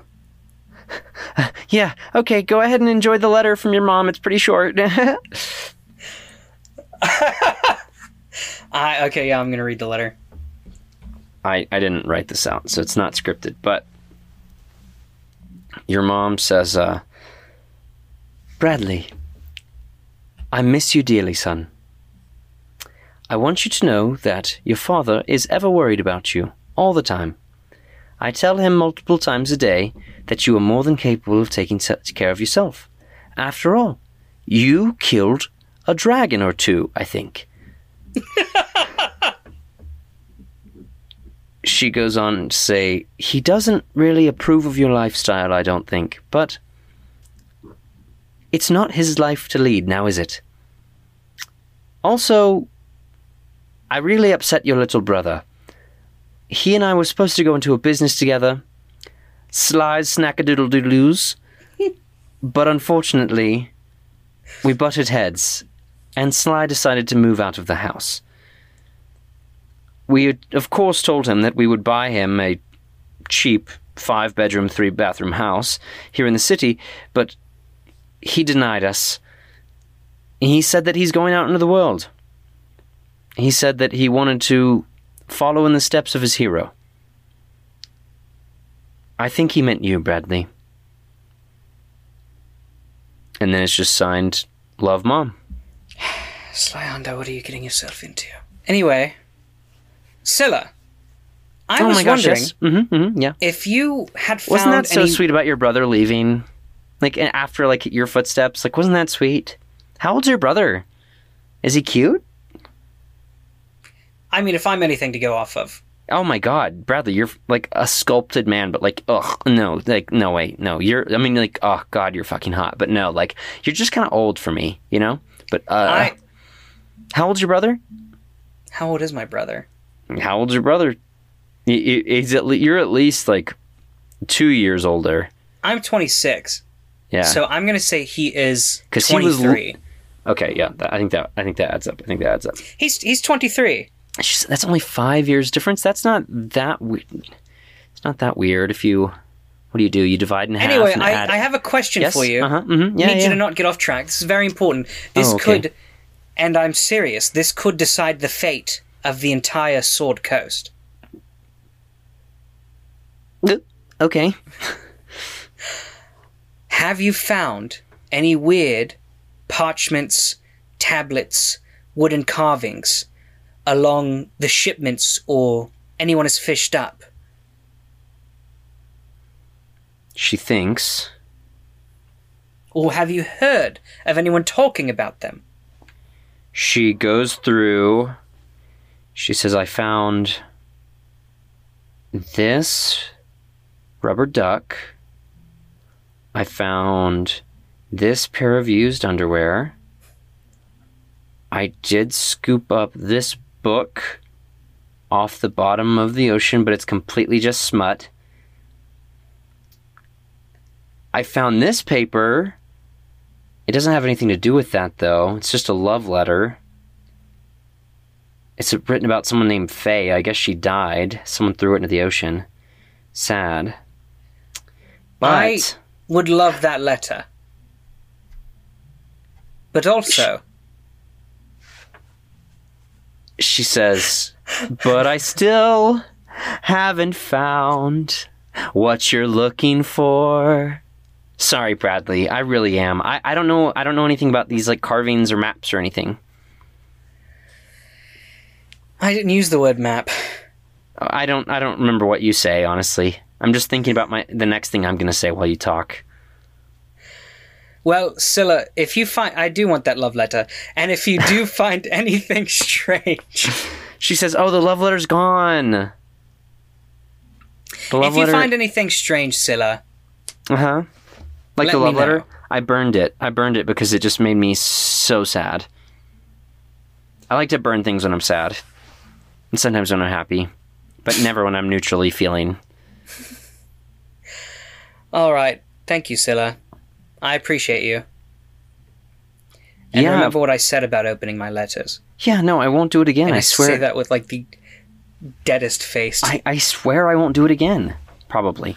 Yeah, okay, go ahead and enjoy the letter from your mom. It's pretty short. I okay, yeah, I'm gonna read the letter. I, I didn't write this out, so it's not scripted, but your mom says, uh, Bradley, I miss you dearly, son. I want you to know that your father is ever worried about you, all the time. I tell him multiple times a day that you are more than capable of taking such care of yourself. After all, you killed a dragon or two, I think. she goes on to say, He doesn't really approve of your lifestyle, I don't think, but it's not his life to lead, now is it? Also, I really upset your little brother. He and I were supposed to go into a business together, slides snackadoodle doodloos, but unfortunately, we butted heads, and Sly decided to move out of the house. We had, of course, told him that we would buy him a cheap five bedroom, three bathroom house here in the city, but he denied us. He said that he's going out into the world. He said that he wanted to follow in the steps of his hero. I think he meant you, Bradley. And then it's just signed Love Mom. Slyanda, what are you getting yourself into? Anyway, Scylla, I oh was my gosh, wondering yes. Mm-hmm, mm-hmm, yeah. if you had found Wasn't that so any. sweet about your brother leaving? Like a- after like your footsteps? Like wasn't that sweet? How old's your brother? Is he cute? I mean, if I'm anything to go off of, Oh my god, Bradley, you're like a sculpted man, but like, ugh, no, like, no, wait, no, you're, I mean, like, oh god, you're fucking hot, but no, like, you're just kind of old for me, you know? But, uh, I. how old's your brother? How old is my brother? How old's your brother? He- he- He's at le- you're at least like two years older. I'm 26, Yeah. so I'm gonna say he is because he was 23. Okay, yeah, I think that I think that adds up. I think that adds up. He's he's 23. She said, that's only five years difference. That's not that weird. It's not that weird. If you, what do you do? You divide in half. Anyway, I, add. I have a question yes. for you. Uh-huh. hmm Yeah, need yeah. you to not get off track. This is very important. This Oh, okay. could, and I'm serious, this could decide the fate of the entire Sword Coast. Okay. Have you found any weird parchments, tablets, wooden carvings along the shipments or anyone has fished up? She thinks. Or have you heard of anyone talking about them? She goes through. She says, I found this rubber duck. I found this pair of used underwear. I did scoop up this book off the bottom of the ocean, but it's completely just smut. I found this paper. It doesn't have anything to do with that, though. It's just a love letter. It's written about someone named Faye. I guess she died. Someone threw it into the ocean. Sad. But I- Would love that letter. But also, she says, But I still haven't found what you're looking for. Sorry, Bradley. I really am. I, I don't know I don't know anything about these like carvings or maps or anything. I didn't use the word map. I don't I don't remember what you say, honestly. I'm just thinking about my the next thing I'm gonna say while you talk. Well, Scylla, if you find. I do want that love letter. And if you do find anything strange. She says, "Oh, the love letter's gone." The love if you letter, find anything strange, Scylla, uh huh, like the love letter. know. I burned it. I burned it because it just made me so sad. I like to burn things when I'm sad, and sometimes when I'm happy, but never when I'm neutrally feeling. Alright. Thank you, Scylla. I appreciate you. And yeah, remember what I said about opening my letters. yeah. No, I won't do it again. I I swear. say that with like the deadest face. I, I swear I won't do it again. Probably.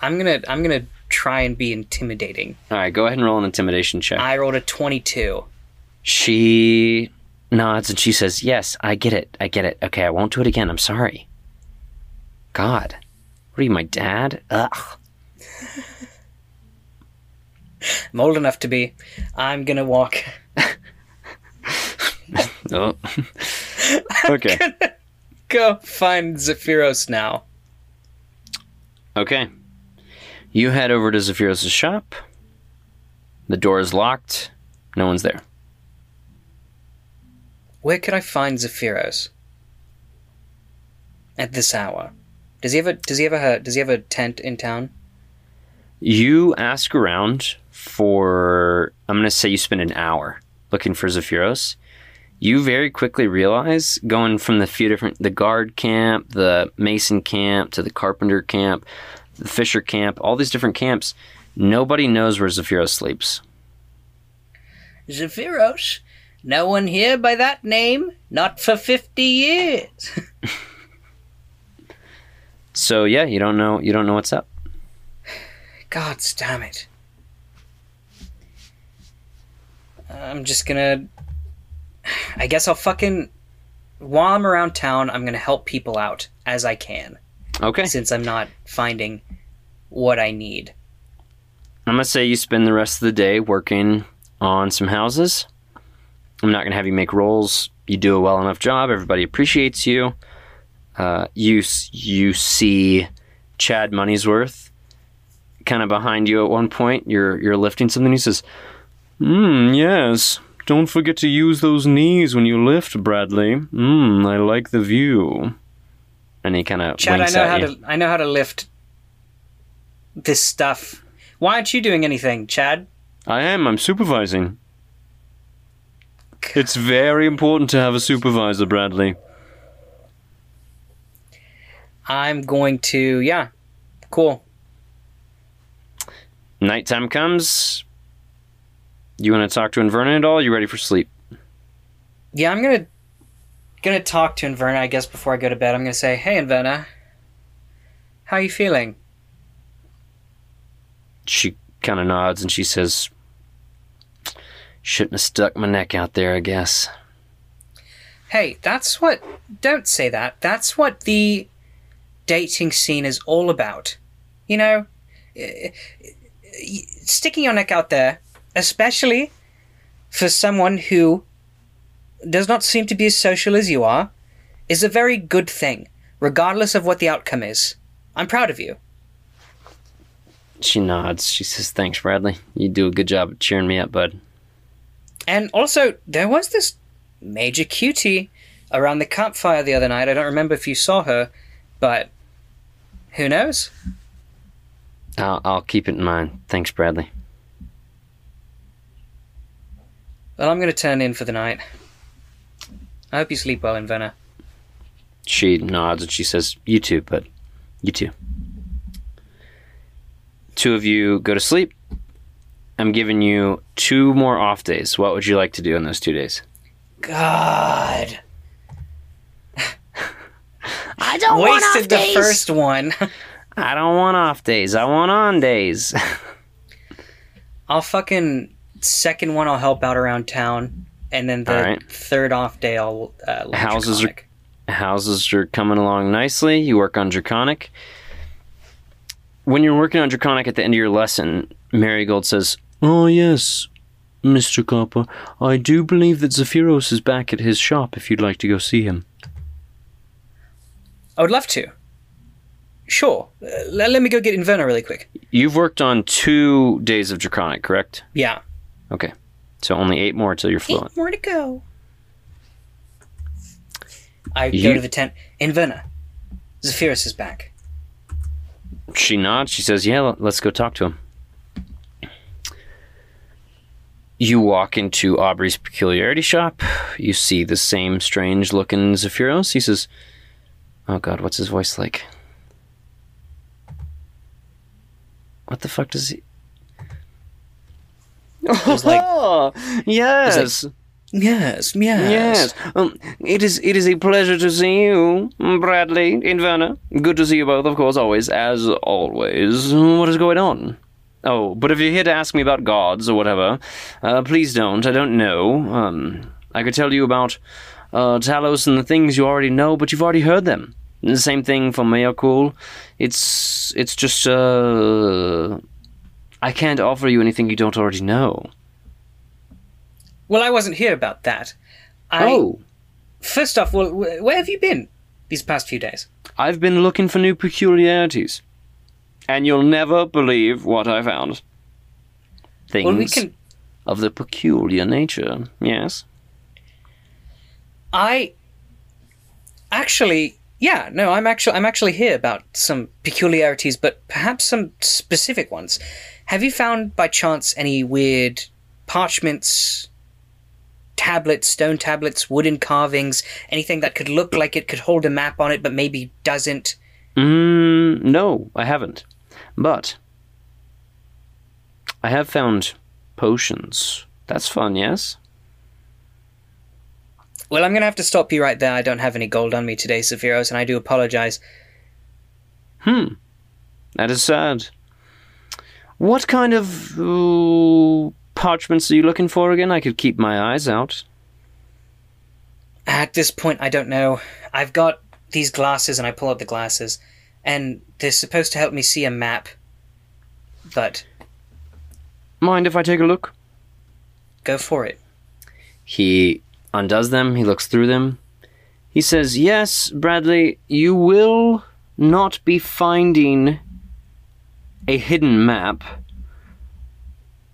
I'm gonna I'm gonna try and be intimidating. All right, go ahead and roll an intimidation check. I rolled a twenty-two. She nods and she says, Yes, I get it. I get it. Okay, I won't do it again. I'm sorry. God. What are you, my dad? Ugh. I'm old enough to be. I'm gonna walk. Oh. okay. Go find Zephyros now. Okay. You head over to Zephyros' shop. The door is locked. No one's there. Where could I find Zephyros? At this hour. Does he have a does he have a does he have a tent in town? You ask around for, I'm going to say you spend an hour looking for Zephyros. You very quickly realize, going from the few different, the guard camp, the mason camp, to the carpenter camp, the fisher camp, all these different camps, nobody knows where Zephyros sleeps. Zephyros? No one here by that name? Not for fifty years. So yeah, you don't know, you don't know what's up. God damn it. I'm just gonna. I guess I'll fucking. While I'm around town, I'm gonna help people out as I can, Okay. since I'm not finding what I need. I'm gonna say you spend the rest of the day working on some houses. I'm not gonna have you make rolls. You do a well enough job. Everybody appreciates you. Uh, you you see Chad Money'sworth kind of behind you at one point. You're you're lifting something. He says, "Hmm, yes. Don't forget to use those knees when you lift, Bradley. Hmm, I like the view." And he kind of Chad, I know at how you. to. I know how to lift this stuff. Why aren't you doing anything, Chad? I am. I'm supervising. It's very important to have a supervisor, Bradley. I'm going to. Yeah, cool. Nighttime comes. You want to talk to Inverna at all? You ready for sleep? Yeah, I'm gonna gonna talk to Inverna, I guess, before I go to bed. I'm gonna say, "Hey, Inverna, how you feeling?" She kind of nods and she says, Shouldn't have stuck my neck out there, I guess. Hey, that's what. Don't say that. That's what the dating scene is all about. You know, sticking your neck out there, especially for someone who does not seem to be as social as you are, is a very good thing, regardless of what the outcome is. I'm proud of you. She nods. She says, Thanks, Bradley. You do a good job of cheering me up, bud. And also, there was this major cutie around the campfire the other night. I don't remember if you saw her, but who knows? I'll, I'll keep it in mind. Thanks, Bradley. Well, I'm going to turn in for the night. I hope you sleep well, Inverna. She nods and she says, You too, but you too. Two of you go to sleep. I'm giving you two more off days. What would you like to do in those two days? God. I don't want off Wasted the days. first one. I don't want off days. I want on days. I'll fucking second one I'll help out around town, and then the Alright. third off day I'll uh, learn Houses are- Houses are coming along nicely. You work on Draconic. When you're working on Draconic at the end of your lesson, Marigold says, Oh, yes, Mr. Copper. I do believe that Zephyros is back at his shop if you'd like to go see him. I would love to. Sure. Uh, let, let me go get Inverna really quick. You've worked on two days of Draconic, correct? Yeah. Okay. So only eight more till you're fluent. Eight more to go. I You- go to the tent. Inverna. Zephyros is back. She nods. She says, Yeah, let- let's go talk to him. You walk into Aubrey's peculiarity shop. You see the same strange looking Zephyros. He says, Oh god, what's his voice like? What the fuck does he. was like- Oh, yes. Yes, yes. Yes. Um, it is it is a pleasure to see you, Bradley, Inverna. Good to see you both, of course, always, as always. What is going on? Oh, but if you're here to ask me about gods or whatever, uh, please don't. I don't know. Um, I could tell you about uh, Talos and the things you already know, but you've already heard them. The same thing for Myrkul. It's it's just uh, I can't offer you anything you don't already know. Well, I wasn't here about that. I, oh. First off, well, where have you been these past few days? I've been looking for new peculiarities. And you'll never believe what I found. Things Well, we can. of the peculiar nature, yes. I actually, yeah, no, I'm actually, I'm actually here about some peculiarities, but perhaps some specific ones. Have you found by chance any weird parchments, tablets, stone tablets, wooden carvings, anything that could look like it could hold a map on it, but maybe doesn't? Mm, no, I haven't. But I have found potions. That's fun, yes? Well, I'm gonna have to stop you right there. I don't have any gold on me today, Zephyros, and I do apologize. Hmm. That is sad. What kind of uh, parchments are you looking for again? I could keep my eyes out. At this point, I don't know. I've got these glasses, and I pull out the glasses, and they're supposed to help me see a map. But Mind if I take a look? go for it. He undoes them, he looks through them. He says, Yes, Bradley, you will not be finding a hidden map.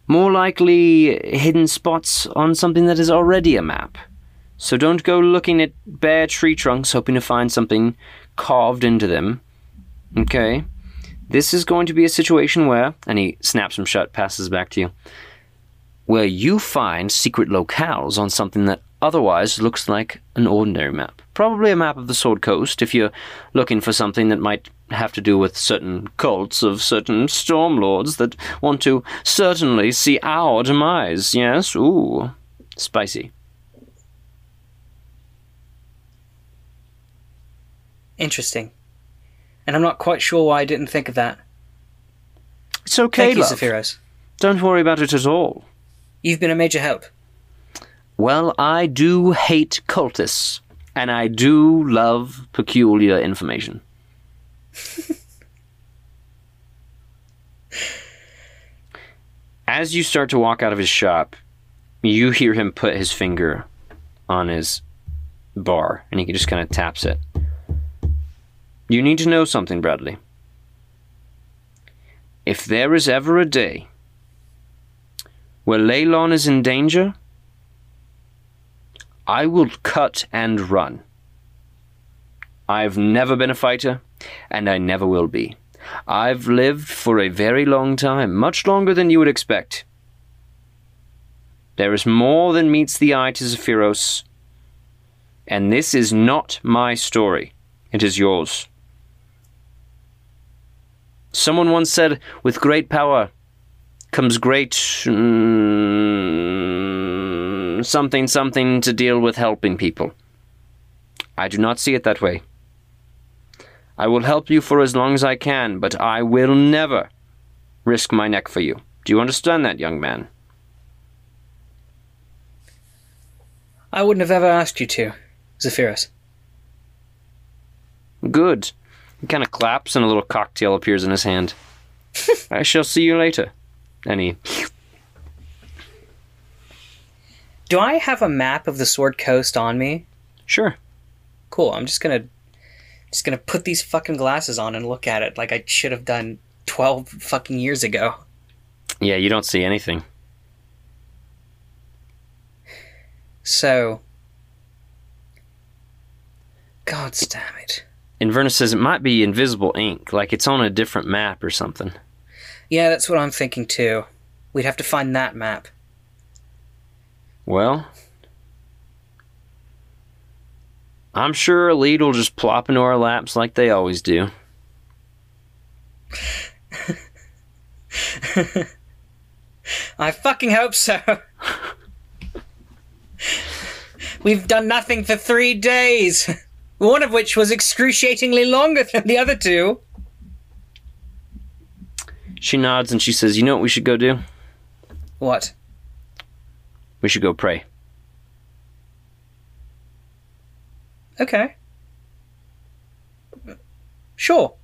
More likely, hidden spots on something that is already a map. So don't go looking at bare tree trunks hoping to find something carved into them. Okay? This is going to be a situation where, and he snaps them shut, passes back to you where you find secret locales on something that otherwise looks like an ordinary map. probably a map of the Sword Coast if you're looking for something that might have to do with certain cults of certain storm lords that want to certainly see our demise. Yes, ooh, spicy. Interesting. And I'm not quite sure why I didn't think of that. It's okay, Thank you, love. Don't worry about it at all. You've been a major help. Well, I do hate cultists, and I do love peculiar information. As you start to walk out of his shop, you hear him put his finger on his bar, and he just kind of taps it. You need to know something, Bradley. If there is ever a day where Leilon is in danger, I will cut and run. I've never been a fighter, and I never will be. I've lived for a very long time, much longer than you would expect. There is more than meets the eye to Zephyros, and this is not my story. It is yours. Someone once said, with great power comes great mm, something something to deal with helping people. I do not see it that way. I will help you for as long as I can, but I will never risk my neck for you. Do you understand that, young man? I wouldn't have ever asked you to, Zephyros. Good. He kind of claps and a little cocktail appears in his hand. I shall see you later. He Do I have a map of the Sword Coast on me? Sure. Cool. I'm just gonna just gonna put these fucking glasses on and look at it like I should have done twelve fucking years ago. Yeah, you don't see anything. So God damn it. Inverna says it might be invisible ink, like it's on a different map or something. Yeah, that's what I'm thinking too. We'd have to find that map. Well, I'm sure a lead will just plop into our laps like they always do. I fucking hope so. We've done nothing for three days. One of which was excruciatingly longer than the other two. She nods and she says, You know what we should go do? What? We should go pray. Okay. Sure.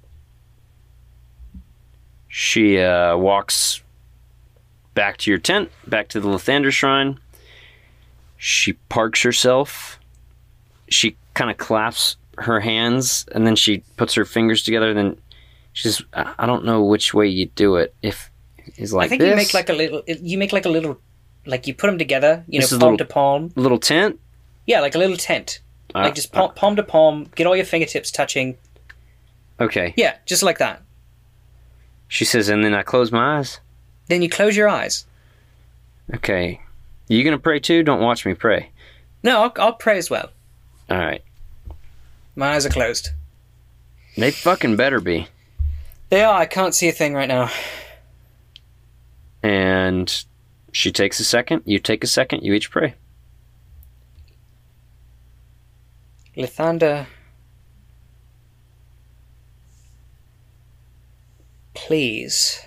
She uh, walks back to your tent, back to the Lathander shrine. She parks herself. She kind of claps her hands and then she puts her fingers together. and Then she says, I don't know which way you do it. If is like I think this, you make like a little. You make like a little, like you put them together. You This know, palm little- to palm. little tent. Yeah, like a little tent. Uh, like just palm, palm to palm. Get all your fingertips touching. okay. Yeah, just like that. She says, and then I close my eyes. Then you close your eyes. Okay. You gonna pray too? Don't watch me pray. No, I'll, I'll pray as well. All right. My eyes are closed. They fucking better be. They are. I can't see a thing right now. And she takes a second. You take a second. You each pray. Lathander. Please.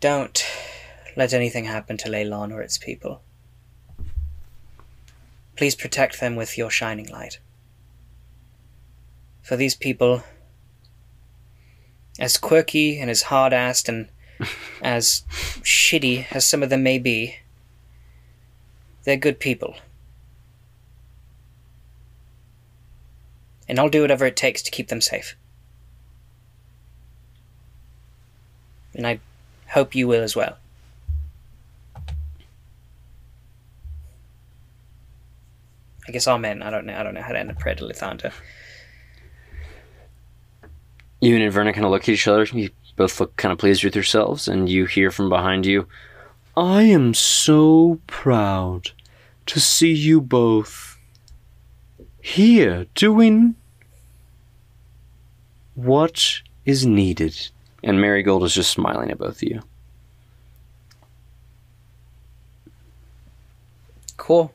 Don't let anything happen to Leilon or its people. Please protect them with your shining light. For these people, as quirky and as hard assed and as shitty as some of them may be, they're good people. And I'll do whatever it takes to keep them safe. And I hope you will as well. I guess amen. I don't know. I don't know how to end a prayer to Lathander. You and Inverna kind of look at each other. You both look kind of pleased with yourselves, and you hear from behind you, I am so proud to see you both here doing what is needed. And Marigold is just smiling at both of you. Cool.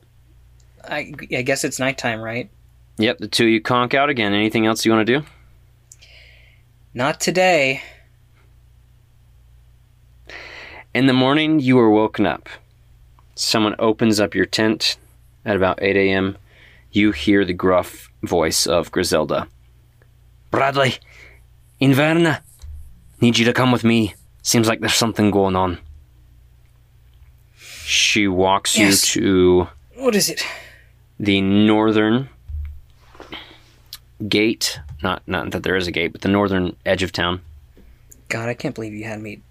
I, I guess it's nighttime, right? Yep, the two of you conk out again. Anything else you want to do? Not today. In the morning, you are woken up. Someone opens up your tent at about 8 a.m. You hear the gruff voice of Griselda. Bradley, Inverna, need you to come with me. Seems like there's something going on. She walks Yes. you to What is it? the northern gate. Not not that there is a gate, but the northern edge of town. God, I can't believe you had me.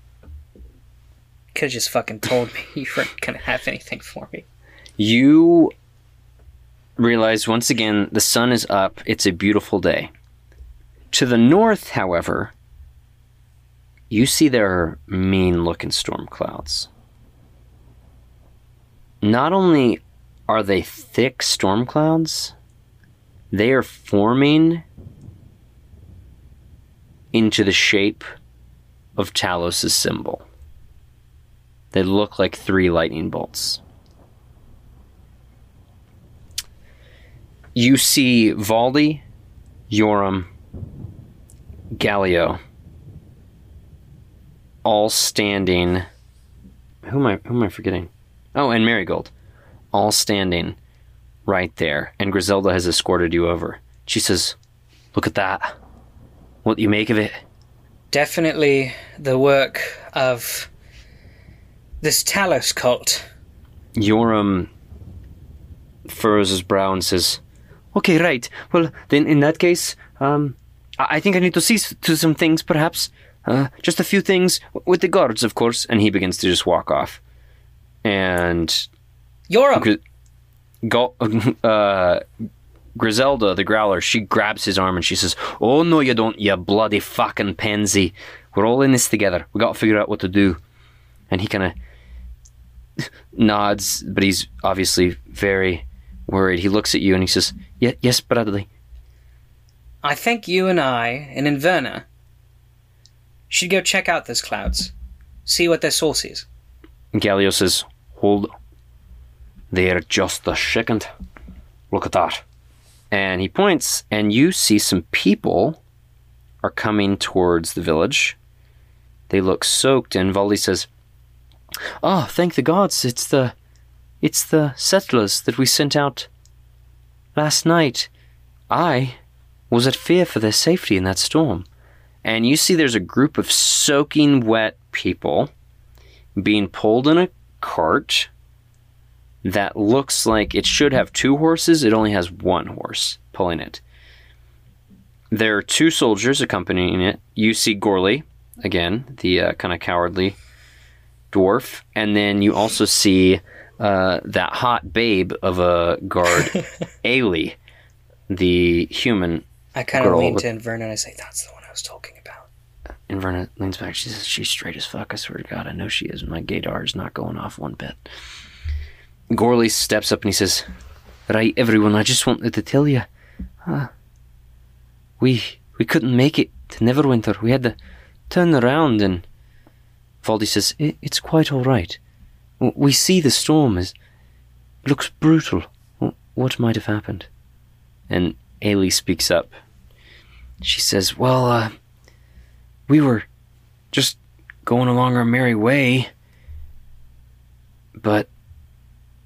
Could have just fucking told me you weren't gonna have anything for me. You realize once again the sun is up. It's a beautiful day. To the north, however, you see there are mean looking storm clouds. Not only are they thick storm clouds, they are forming into the shape of Talos' symbol. They look like three lightning bolts. you see Valdi, Yoram, Gallio, all standing. Who am I? Who am I forgetting? Oh, and Marigold, all standing right there. And Griselda has escorted you over. She says, "Look at that. What do you make of it?" Definitely the work of this Talos cult. Yoram furrows his brow and says, "Okay, right. Well, then in that case, um, I I think I need to see s- to some things, perhaps. Uh, just a few things w- with the guards, of course." And he begins to just walk off. And Yoram! Go- uh, Griselda, the growler, she grabs his arm and she says, "Oh no, you don't, you bloody fucking pansy. We're all in this together. We got to figure out what to do." And he kind of nods, but he's obviously very worried. He looks at you and he says, "Ye- "Yes, Bradley." I think you and I and Inverna should go check out those clouds. See what their source is. And Gallio says, "Hold. They're just a second. Look at that." And he points, and you see some people are coming towards the village. They look soaked, and Valdi says, "Oh, thank the gods! It's the, it's the settlers that we sent out last night. I was at fear for their safety in that storm." And you see, there's a group of soaking wet people being pulled in a cart that looks like it should have two horses. It only has one horse pulling it. There are two soldiers accompanying it. You see Gorley, again, the uh, kind of cowardly dwarf. And then you also see uh, that hot babe of a guard, Ailey, the human. I kind of lean with- to Inverna and I say, that's the one I was talking about. Inverna leans back. She says, She's straight as fuck. I swear to God, I know she is. My gaydar is not going off one bit. Gorley steps up and he says, Right, everyone, I just wanted to tell you. Uh, we we couldn't make it to Neverwinter. We had to turn around and. Valdi says, "I- It's quite all right. We see the storm is. looks brutal. What might have happened? And Ailey speaks up. She says, Well, uh, we were just going along our merry way. But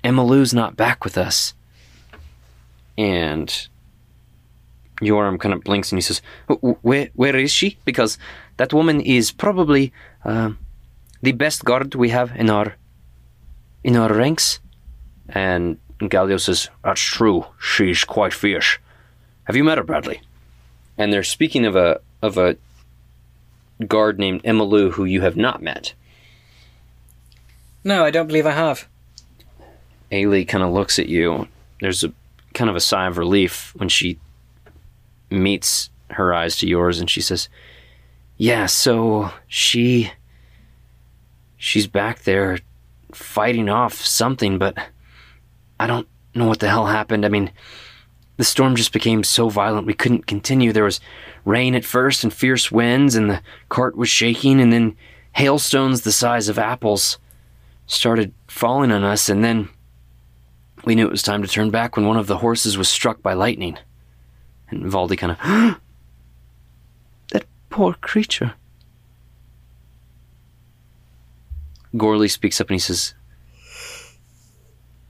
Emmylou's not back with us. And Yoram kind of blinks and he says, "Wh- wh- "Where, where is she? Because that woman is probably uh, the best guard we have in our in our ranks." And Gallio says, "That's true. She's quite fierce. Have you met her, Bradley?" And they're speaking of a of a guard named Emmylou who you have not met. No, I don't believe I have. Ailey kind of looks at you. There's a kind of a sigh of relief when she meets her eyes to yours and she says, "Yeah, so she she's back there fighting off something, but I don't know what the hell happened. I mean, the storm just became so violent we couldn't continue. There was rain at first and fierce winds, and the cart was shaking, and then hailstones the size of apples started falling on us, and then we knew it was time to turn back when one of the horses was struck by lightning. And Valdi kind of, that poor creature. Gorley speaks up and he says,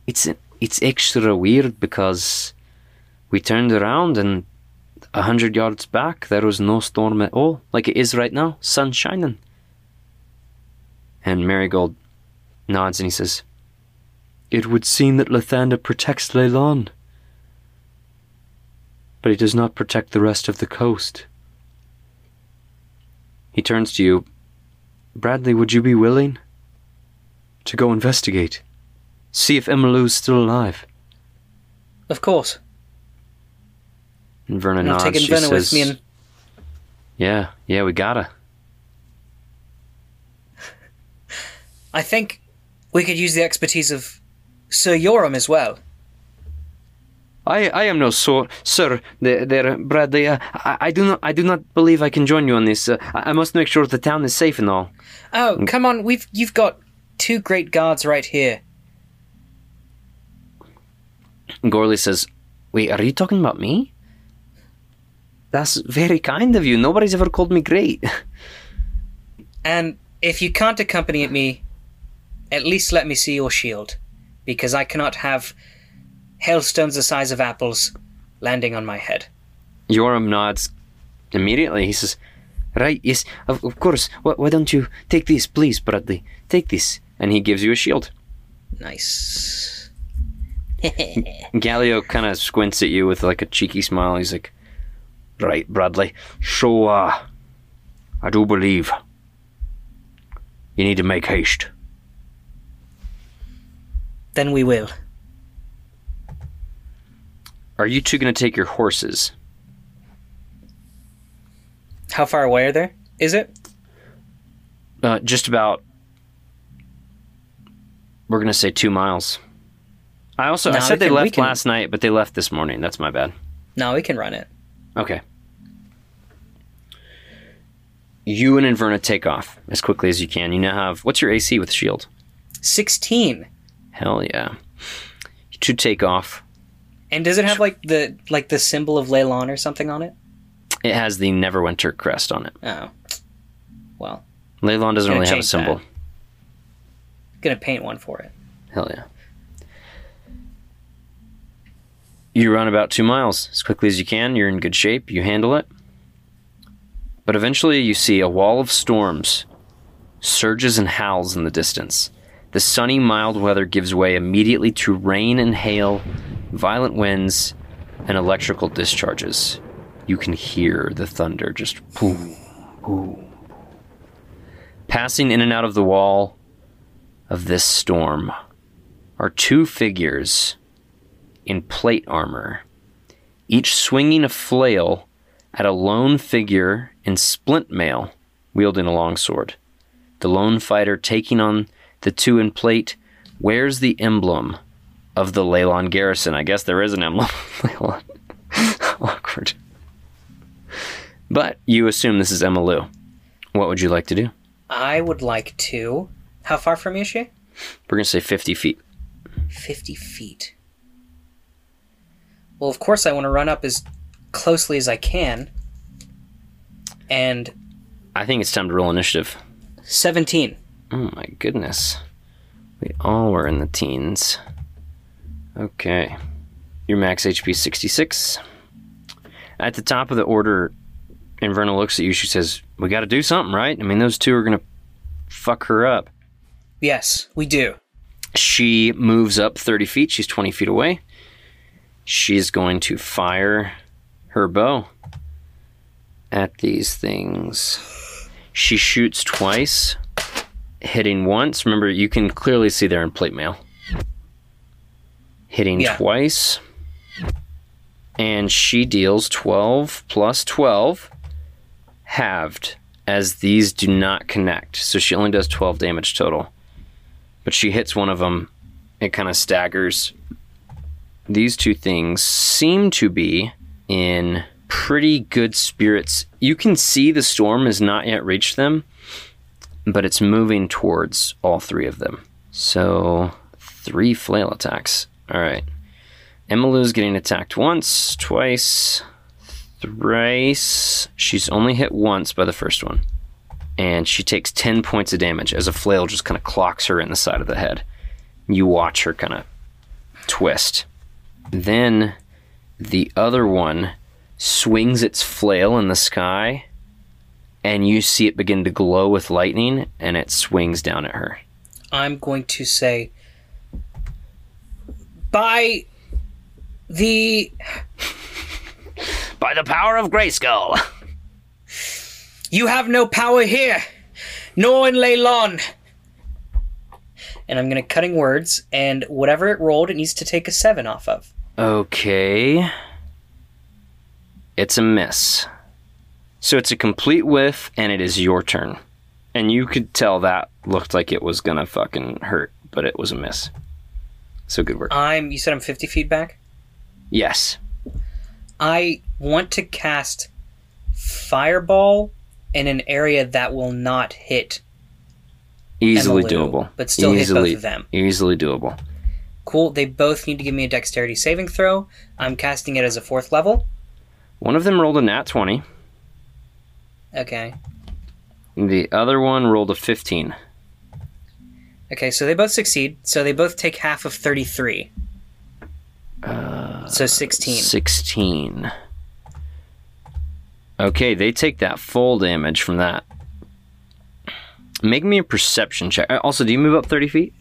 "It's it's extra weird because we turned around and a hundred yards back there was no storm at all, like it is right now, sun shining." And Marigold nods and he says, It would seem that Lathander protects Leilon. But he does not protect the rest of the coast. He turns to you. Bradley, would you be willing to go investigate? See if Emmylou is still alive. Of course. and Verna I'm taking She Venna with me and "Yeah, yeah, we gotta." I think we could use the expertise of Sir Yoram as well. I, I am no so, sir, there, there, Bradley. Uh, I, I do not, I do not believe I can join you on this. Uh, I must make sure the town is safe and all. Oh, come on, we've you've got two great guards right here. Gorley says, "Wait, are you talking about me? That's very kind of you. Nobody's ever called me great." And if you can't accompany me, at least let me see your shield, because I cannot have hailstones the size of apples landing on my head. Yoram nods immediately. He says, "Right, yes, of, of course. Why, why don't you take this, please, Bradley? Take this." And he gives you a shield. Nice. Gallio kind of squints at you with like a cheeky smile. He's like, "Right, Bradley. So, uh, I do believe you need to make haste." Then we will. Are you two going to take your horses? How far away are they? Is it? Uh, just about. We're going to say two miles. I also I said they can- left can- last night, but they left this morning. That's my bad. No, we can run it. Okay. You and Inverna take off as quickly as you can. You now have what's your AC with shield? Sixteen. Hell yeah. To take off. And does it have like the like the symbol of Leilon or something on it? It has the Neverwinter crest on it. Oh. Well, Leilon doesn't really have a symbol. that. gonna paint one for it. Hell yeah. You run about two miles as quickly as you can. You're in good shape. You handle it. But eventually, you see a wall of storms, surges and howls in the distance. The sunny, mild weather gives way immediately to rain and hail, violent winds, and electrical discharges. You can hear the thunder just boom, boom. Passing in and out of the wall of this storm are two figures in plate armor, each swinging a flail at a lone figure in splint mail wielding a longsword. The lone fighter taking on the two in plate Where's the emblem of the Leilon garrison. I guess there is an emblem. Leilon. Awkward. But you assume this is Emmylou. What would you like to do? I would like to. How far from you is she? We're going to say 50 feet. 50 feet. Well, of course, I want to run up as closely as I can. And I think it's time to roll initiative. 17. Oh my goodness. We all were in the teens. Okay. Your max HP is 66. At the top of the order, Inverna looks at you. She says, We got to do something, right? I mean, those two are going to fuck her up. Yes, we do. She moves up 30 feet. She's 20 feet away. She's going to fire her bow at these things. She shoots twice, hitting once. Remember, you can clearly see they're in plate mail. Hitting Yeah. twice. And she deals 12 plus 12, halved, as these do not connect. So she only does 12 damage total but she hits one of them. It kind of staggers, these two things seem to be in pretty good spirits. You can see the storm has not yet reached them, but it's moving towards all three of them. So, three flail attacks. All right. Emmylou's getting attacked once, twice, thrice. She's only hit once by the first one. And she takes 10 points of damage as a flail just kind of clocks her in the side of the head. You watch her kind of twist. Then the other one swings its flail in the sky, and you see it begin to glow with lightning, and it swings down at her. I'm going to say, by the By the power of Grayskull! You have no power here, nor in Leilon. And I'm gonna cutting words, and whatever it rolled, it needs to take a seven off of. Okay. It's a miss. So it's a complete whiff, and it is your turn. And you could tell that looked like it was gonna fucking hurt, but it was a miss. So good work. I'm. You said I'm 50 feet back. yes. I want to cast Fireball in an area that will not hit. Easily doable. but still hit both of them. Easily doable. Cool. They both need to give me a Dexterity saving throw. I'm casting it as a fourth level. One of them rolled a nat 20. Okay. The other one rolled a 15. Okay, so they both succeed. So they both take half of 33. so 16. 16. Okay, they take that full damage from that. Make me a perception check. Uh, Also, do you move up 30 feet?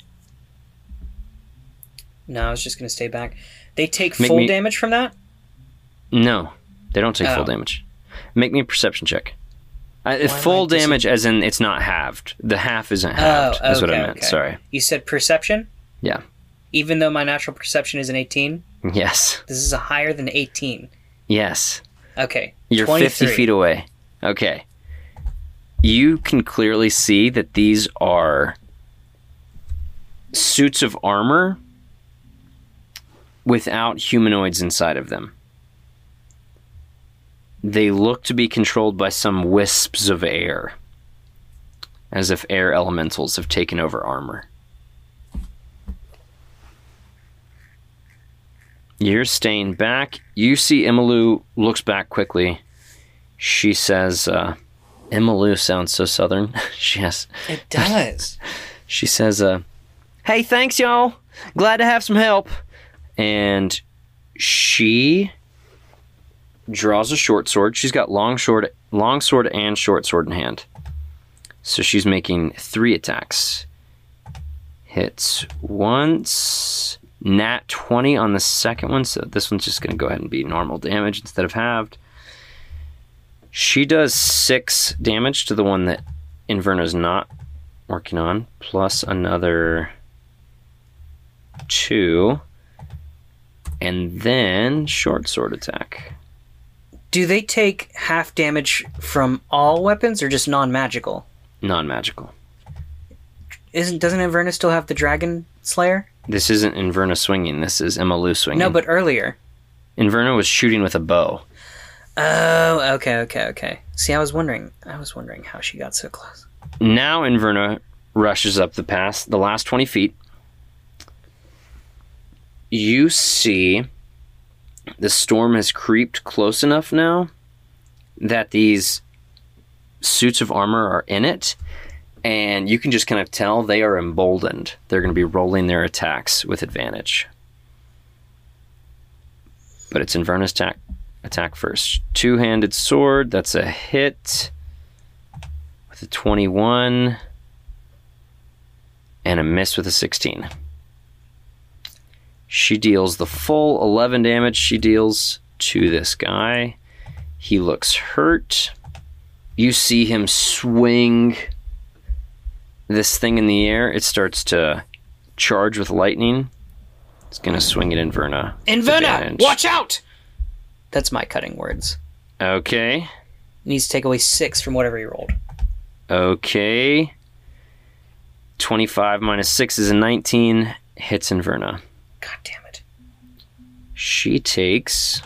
No, I was just going to stay back. They take Make full me- damage from that? No, they don't take Oh. full damage. Make me a perception check. Uh, full I damage, as in it's not halved. The half isn't halved. Oh, That's what I meant. okay. Sorry. You said perception? Yeah. Even though my natural perception is an 18, Yes. this is a higher than 18. Yes. Okay. You're 23. 50 feet away. Okay. You can clearly see that these are suits of armor without humanoids inside of them. They look to be controlled by some wisps of air, as if air elementals have taken over armor. You're staying back. You see Emmylou looks back quickly. She says, uh, Emmylou sounds so southern. she has, It does. she says, uh, "Hey, thanks, y'all. Glad to have some help." And she draws a short sword. She's got long sword, long sword, and short sword in hand. So she's making three attacks. Hits once. Nat 20 on the second one, so this one's just going to go ahead and be normal damage instead of halved. She does six damage to the one that Inverna's not working on, plus another two. And then short sword attack. Do they take half damage from all weapons or just non-magical? Non magical. Isn't doesn't Inverna still have the Dragon Slayer? This isn't Inverna swinging, this is Emmylou swinging. No, but earlier. Inverna was shooting with a bow. Oh, okay, okay, okay. See, I was wondering. I was wondering how she got so close. Now Inverna rushes up the pass, the last 20 feet. You see the storm has creeped close enough now that these suits of armor are in it, and you can just kind of tell they are emboldened. They're going to be rolling their attacks with advantage. But it's Inverna's attack, attack first. Two handed sword, that's a hit with a 21 and a miss with a 16. She deals the full 11 damage she deals to this guy. He looks hurt. You see him swing this thing in the air. It starts to charge with lightning. It's going to swing it in Verna. Inverna, Advantage. watch out! That's my cutting words. Okay. Needs to take away six from whatever he rolled. Okay. 25 minus 6 is a 19. Hits Inverna. God damn it. She takes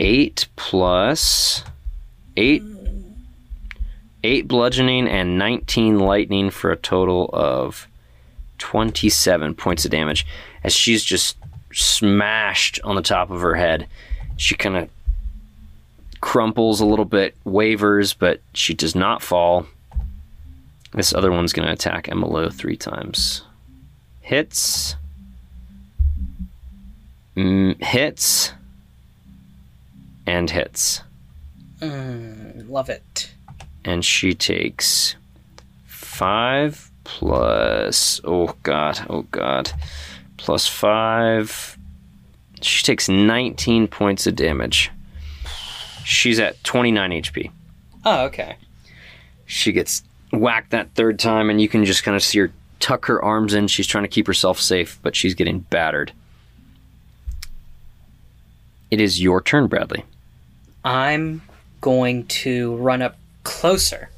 eight plus eight eight bludgeoning and 19 lightning for a total of 27 points of damage. As she's just smashed on the top of her head she kind of crumples a little bit wavers but she does not fall. This other one's going to attack Emmylou three times hits. Mm, hits. And hits. Mm, love it. and she takes five plus oh god oh god plus five. She takes 19 points of damage. She's at 29 hp Oh, okay. she gets whacked that third time and you can just kind of see her tuck her arms in she's trying to keep herself safe but she's getting battered it is your turn bradley I'm going to run up closer.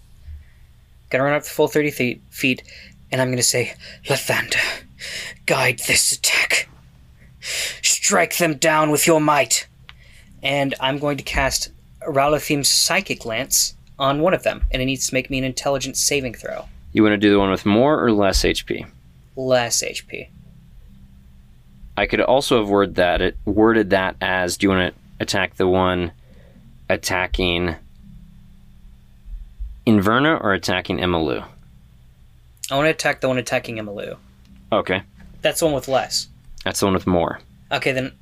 Gonna run up the full 30 feet, feet and I'm gonna say, Lathander, guide this attack. Strike them down with your might. And I'm going to cast Raulothim's Psychic Lance on one of them, and it needs to make me an intelligence saving throw. You want to do the one with more or less hp Less HP. I could also have worded that it worded that as do you want to attack the one attacking Inverna or attacking Emmylou? I want to attack the one attacking Emmylou. Okay. That's the one with less. That's the one with more. Okay, then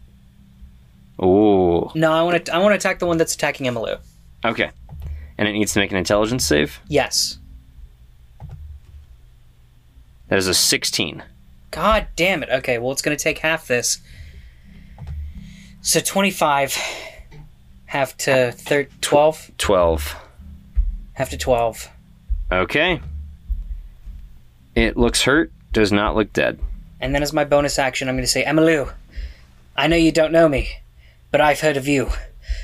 Ooh. no, I want to I want to attack the one that's attacking Emmylou. Okay. And it needs to make an intelligence save. Yes. That is a 16. God damn it. Okay, well, it's going to take half this. So 25, half to thir- 12, 12. half to 12. Okay. It looks hurt, does not look dead. And then as my bonus action, I'm going to say, Emmylou, I know you don't know me, but I've heard of you.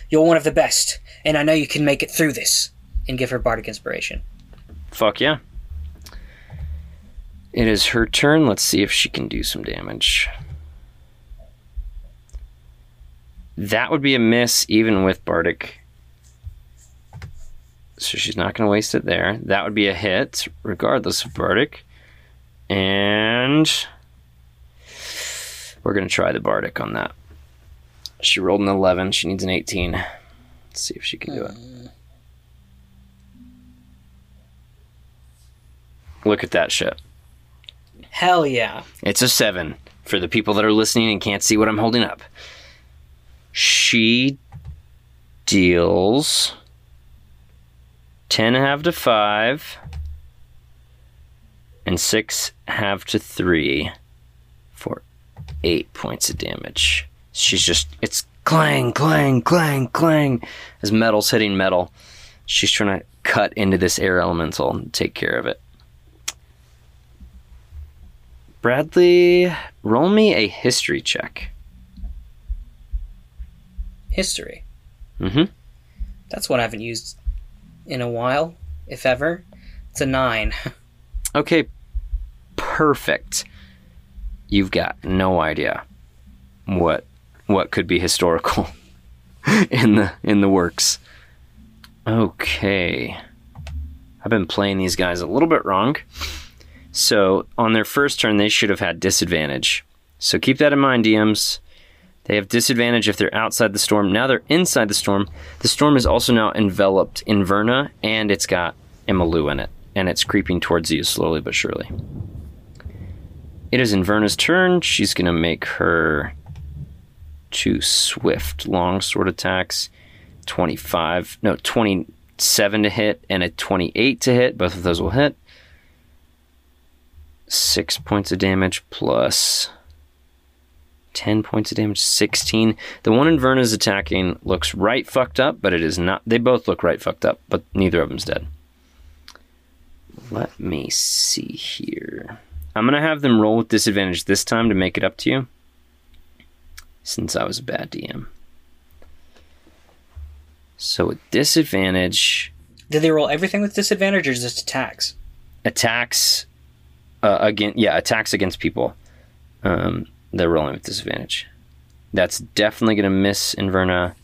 You're one of the best, and I know you can make it through this. And give her Bardic Inspiration. Fuck yeah. It is her turn. Let's see if she can do some damage. That would be a miss even with Bardic. So she's not going to waste it there. That would be a hit regardless of Bardic. And we're going to try the Bardic on that. She rolled an 11. She needs an 18. Let's see if she can do it. Look at that shit. Hell yeah. It's a seven for the people that are listening and can't see what I'm holding up. She deals 10 half to 5 and 6 half to 3 for 8 points of damage. She's just, it's clang, clang, clang, clang as metal's hitting metal. She's trying to cut into this air elemental and take care of it. Bradley, roll me a history check. History. Mm-hmm. That's one I haven't used in a while, if ever. It's a 9. Okay, perfect. You've got no idea what what could be historical in the in the works. Okay. I've been playing these guys a little bit wrong. So, on their first turn they should have had disadvantage. So keep that in mind, DMs. They have disadvantage if they're outside the storm. Now they're inside the storm. The storm is also now enveloped Inverna, and it's got Emmylou in it, and it's creeping towards you slowly but surely. It is Inverna's turn. She's going to make her two swift longsword attacks 25, no, 27 to hit, and a 28 to hit. Both of those will hit. Six points of damage plus 10 points of damage, 16. The one in Inverna's attacking looks right fucked up, but it is not. They both look right fucked up, but neither of them's dead. Let me see here. I'm going to have them roll with disadvantage this time to make it up to you. Since I was a bad DM. So with disadvantage, Did they roll everything with disadvantage or just attacks? attacks uh, again, yeah, attacks against people. Um, they're rolling with disadvantage. That's definitely going to miss Inverna.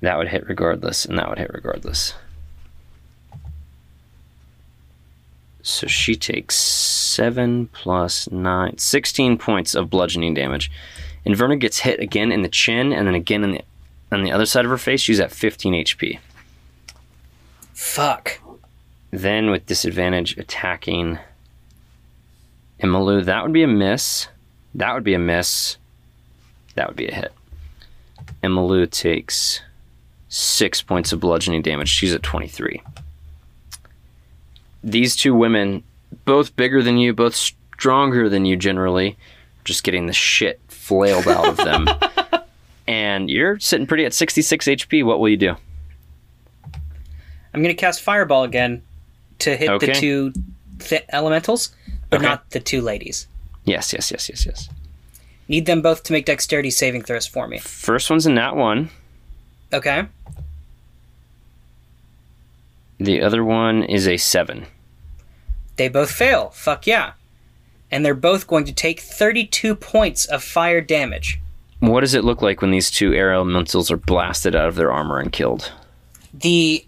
That would hit regardless, and that would hit regardless. So she takes 7 plus 9, 16 points of bludgeoning damage. Inverna gets hit again in the chin and then again in the, on the other side of her face. She's at 15 HP. Fuck. Then with disadvantage attacking Emmylou, that would be a miss. That would be a miss. That would be a hit. Emmylou takes six points of bludgeoning damage. She's at 23. These two women, both bigger than you, both stronger than you generally, just getting the shit flailed out of them. and you're sitting pretty at 66 HP. What will you do? I'm going to cast Fireball again to hit Okay. the two th- elementals, but Okay. not the two ladies. Yes, yes, yes, yes, yes. Need them both to make dexterity saving throws for me. First one's a nat one. Okay. The other one is a seven. They both fail. Fuck yeah. And they're both going to take 32 points of fire damage. What does it look like when these two air elementals are blasted out of their armor and killed? The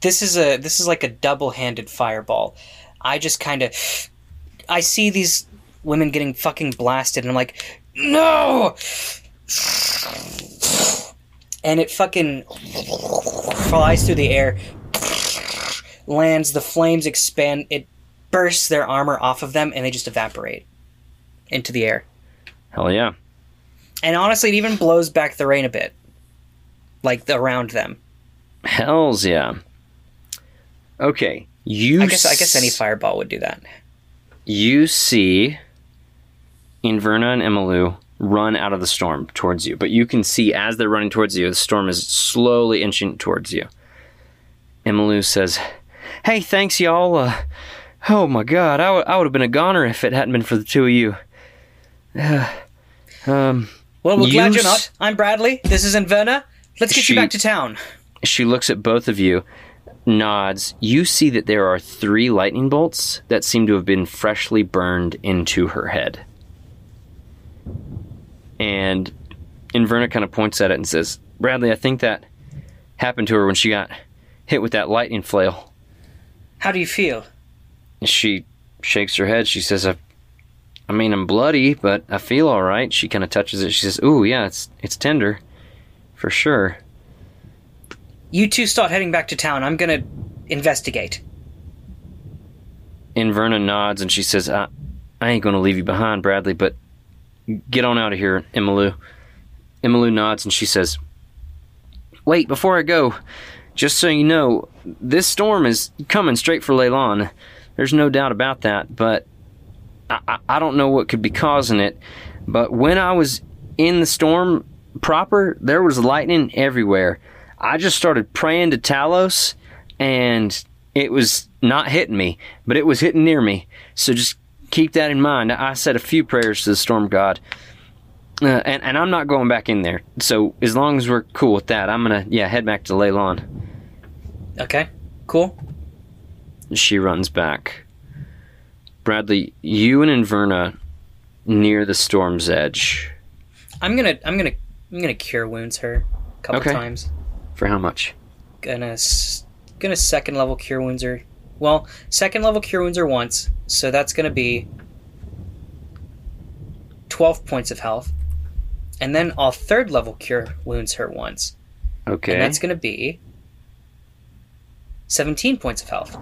this is a this is like a double-handed fireball. I just kind of I see these women getting fucking blasted and I'm like, "No!" And it fucking flies through the air, lands, the flames expand, it bursts their armor off of them and they just evaporate into the air. Hell yeah. And honestly, it even blows back the rain a bit. Like around them. Hells yeah. Okay. You I guess I guess any fireball would do that. you see Inverna and Emmylou run out of the storm towards you, but you can see as they're running towards you, the storm is slowly inching towards you. Emmylou says, "Hey, thanks y'all. Uh, oh my god, I would I would have been a goner if it hadn't been for the two of you." um, Well, we're glad You you're not. I'm Bradley. This is Inverna. Let's get She- you back to town. she looks at both of you, nods. You see that there are three lightning bolts that seem to have been freshly burned into her head. And Inverna kind of points at it and says, Bradley, I think that happened to her when she got hit with that lightning flail. How do you feel? She shakes her head. She says, I, I mean, I'm bloody, but I feel all right. She kind of touches it. She says, Ooh, yeah, it's, it's tender. For sure. You two start heading back to town. I'm gonna investigate. Inverna nods and she says, I, I ain't to leave you behind, Bradley, but get on out of here, Emmylou. Emmylou nods and she says, Wait, before I go, just so you know, this storm is coming straight for Leilon. There's no doubt about that, but I, I don't know what could be causing it. But when I was in the storm proper, there was lightning everywhere. I just started praying to Talos, and it was not hitting me, but it was hitting near me. So just keep that in mind. I said a few prayers to the storm god, uh, and and I'm not going back in there. So as long as we're cool with that, I'm gonna yeah head back to Leilon. Okay. Cool. She runs back. Bradley, you and Inverna near the storm's edge. I'm gonna I'm gonna I'm gonna cure wounds her a couple Okay. times. For how much? Gonna gonna second level cure wounds her. Well, second level cure wounds are once, so that's gonna be twelve points of health, and then I'll third level cure wounds her once, Okay. and that's gonna be seventeen points of health.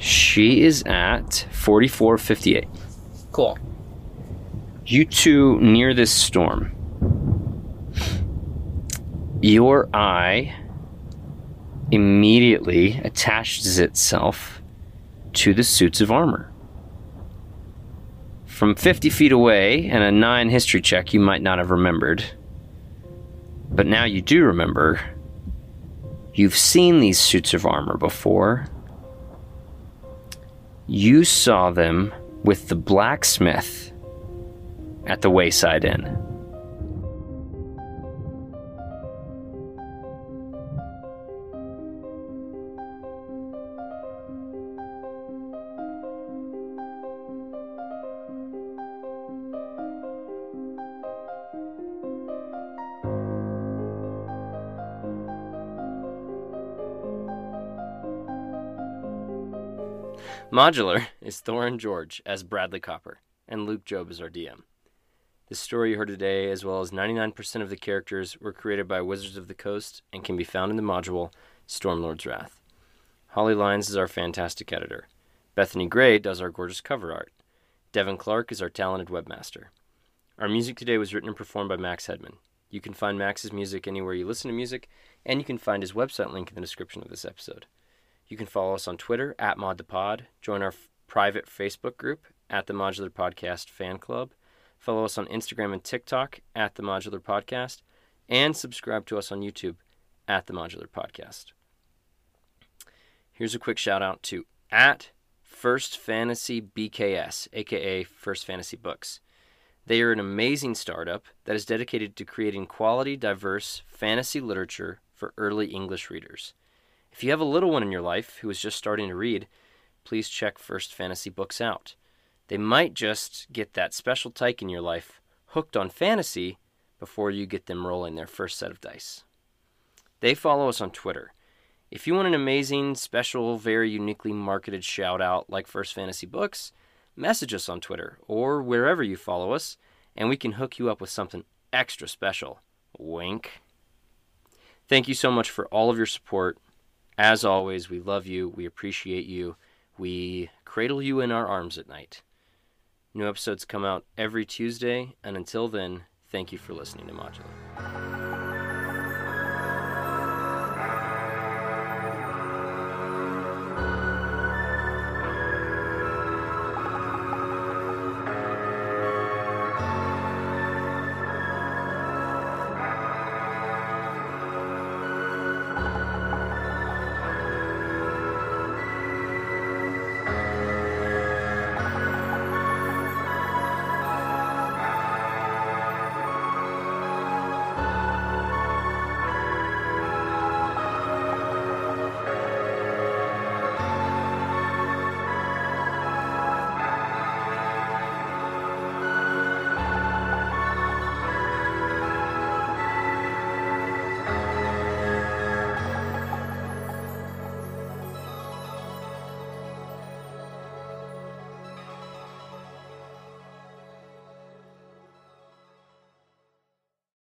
She is at 4458. Cool. You two near this storm. Your eye immediately attaches itself to the suits of armor. From 50 feet away and a 9 history check, you might not have remembered. But now you do remember. You've seen these suits of armor before. You saw them with the blacksmith at the Wayside Inn. Modular is Thorin George as Bradley Copper, and Luke Job as our DM. The story you heard today, as well as 99% of the characters, were created by Wizards of the Coast and can be found in the module Stormlord's Wrath. Holly Lyons is our fantastic editor. Bethany Gray does our gorgeous cover art. Devin Clark is our talented webmaster. Our music today was written and performed by Max Hedman. You can find Max's music anywhere you listen to music, and you can find his website link in the description of this episode. You can follow us on Twitter at ModThePod, join our f- private Facebook group at the Modular Podcast Fan Club, follow us on Instagram and TikTok at the Modular Podcast, and subscribe to us on YouTube at the Modular Podcast. Here's a quick shout out to at First Fantasy BKS, aka First Fantasy Books. They are an amazing startup that is dedicated to creating quality, diverse fantasy literature for early English readers. If you have a little one in your life who is just starting to read, please check First Fantasy Books out. They might just get that special tyke in your life hooked on fantasy before you get them rolling their first set of dice. They follow us on Twitter. If you want an amazing, special, very uniquely marketed shout out like First Fantasy Books, message us on Twitter or wherever you follow us, and we can hook you up with something extra special. Wink. Thank you so much for all of your support. As always, we love you, we appreciate you, we cradle you in our arms at night. New episodes come out every Tuesday, and until then, thank you for listening to Modular.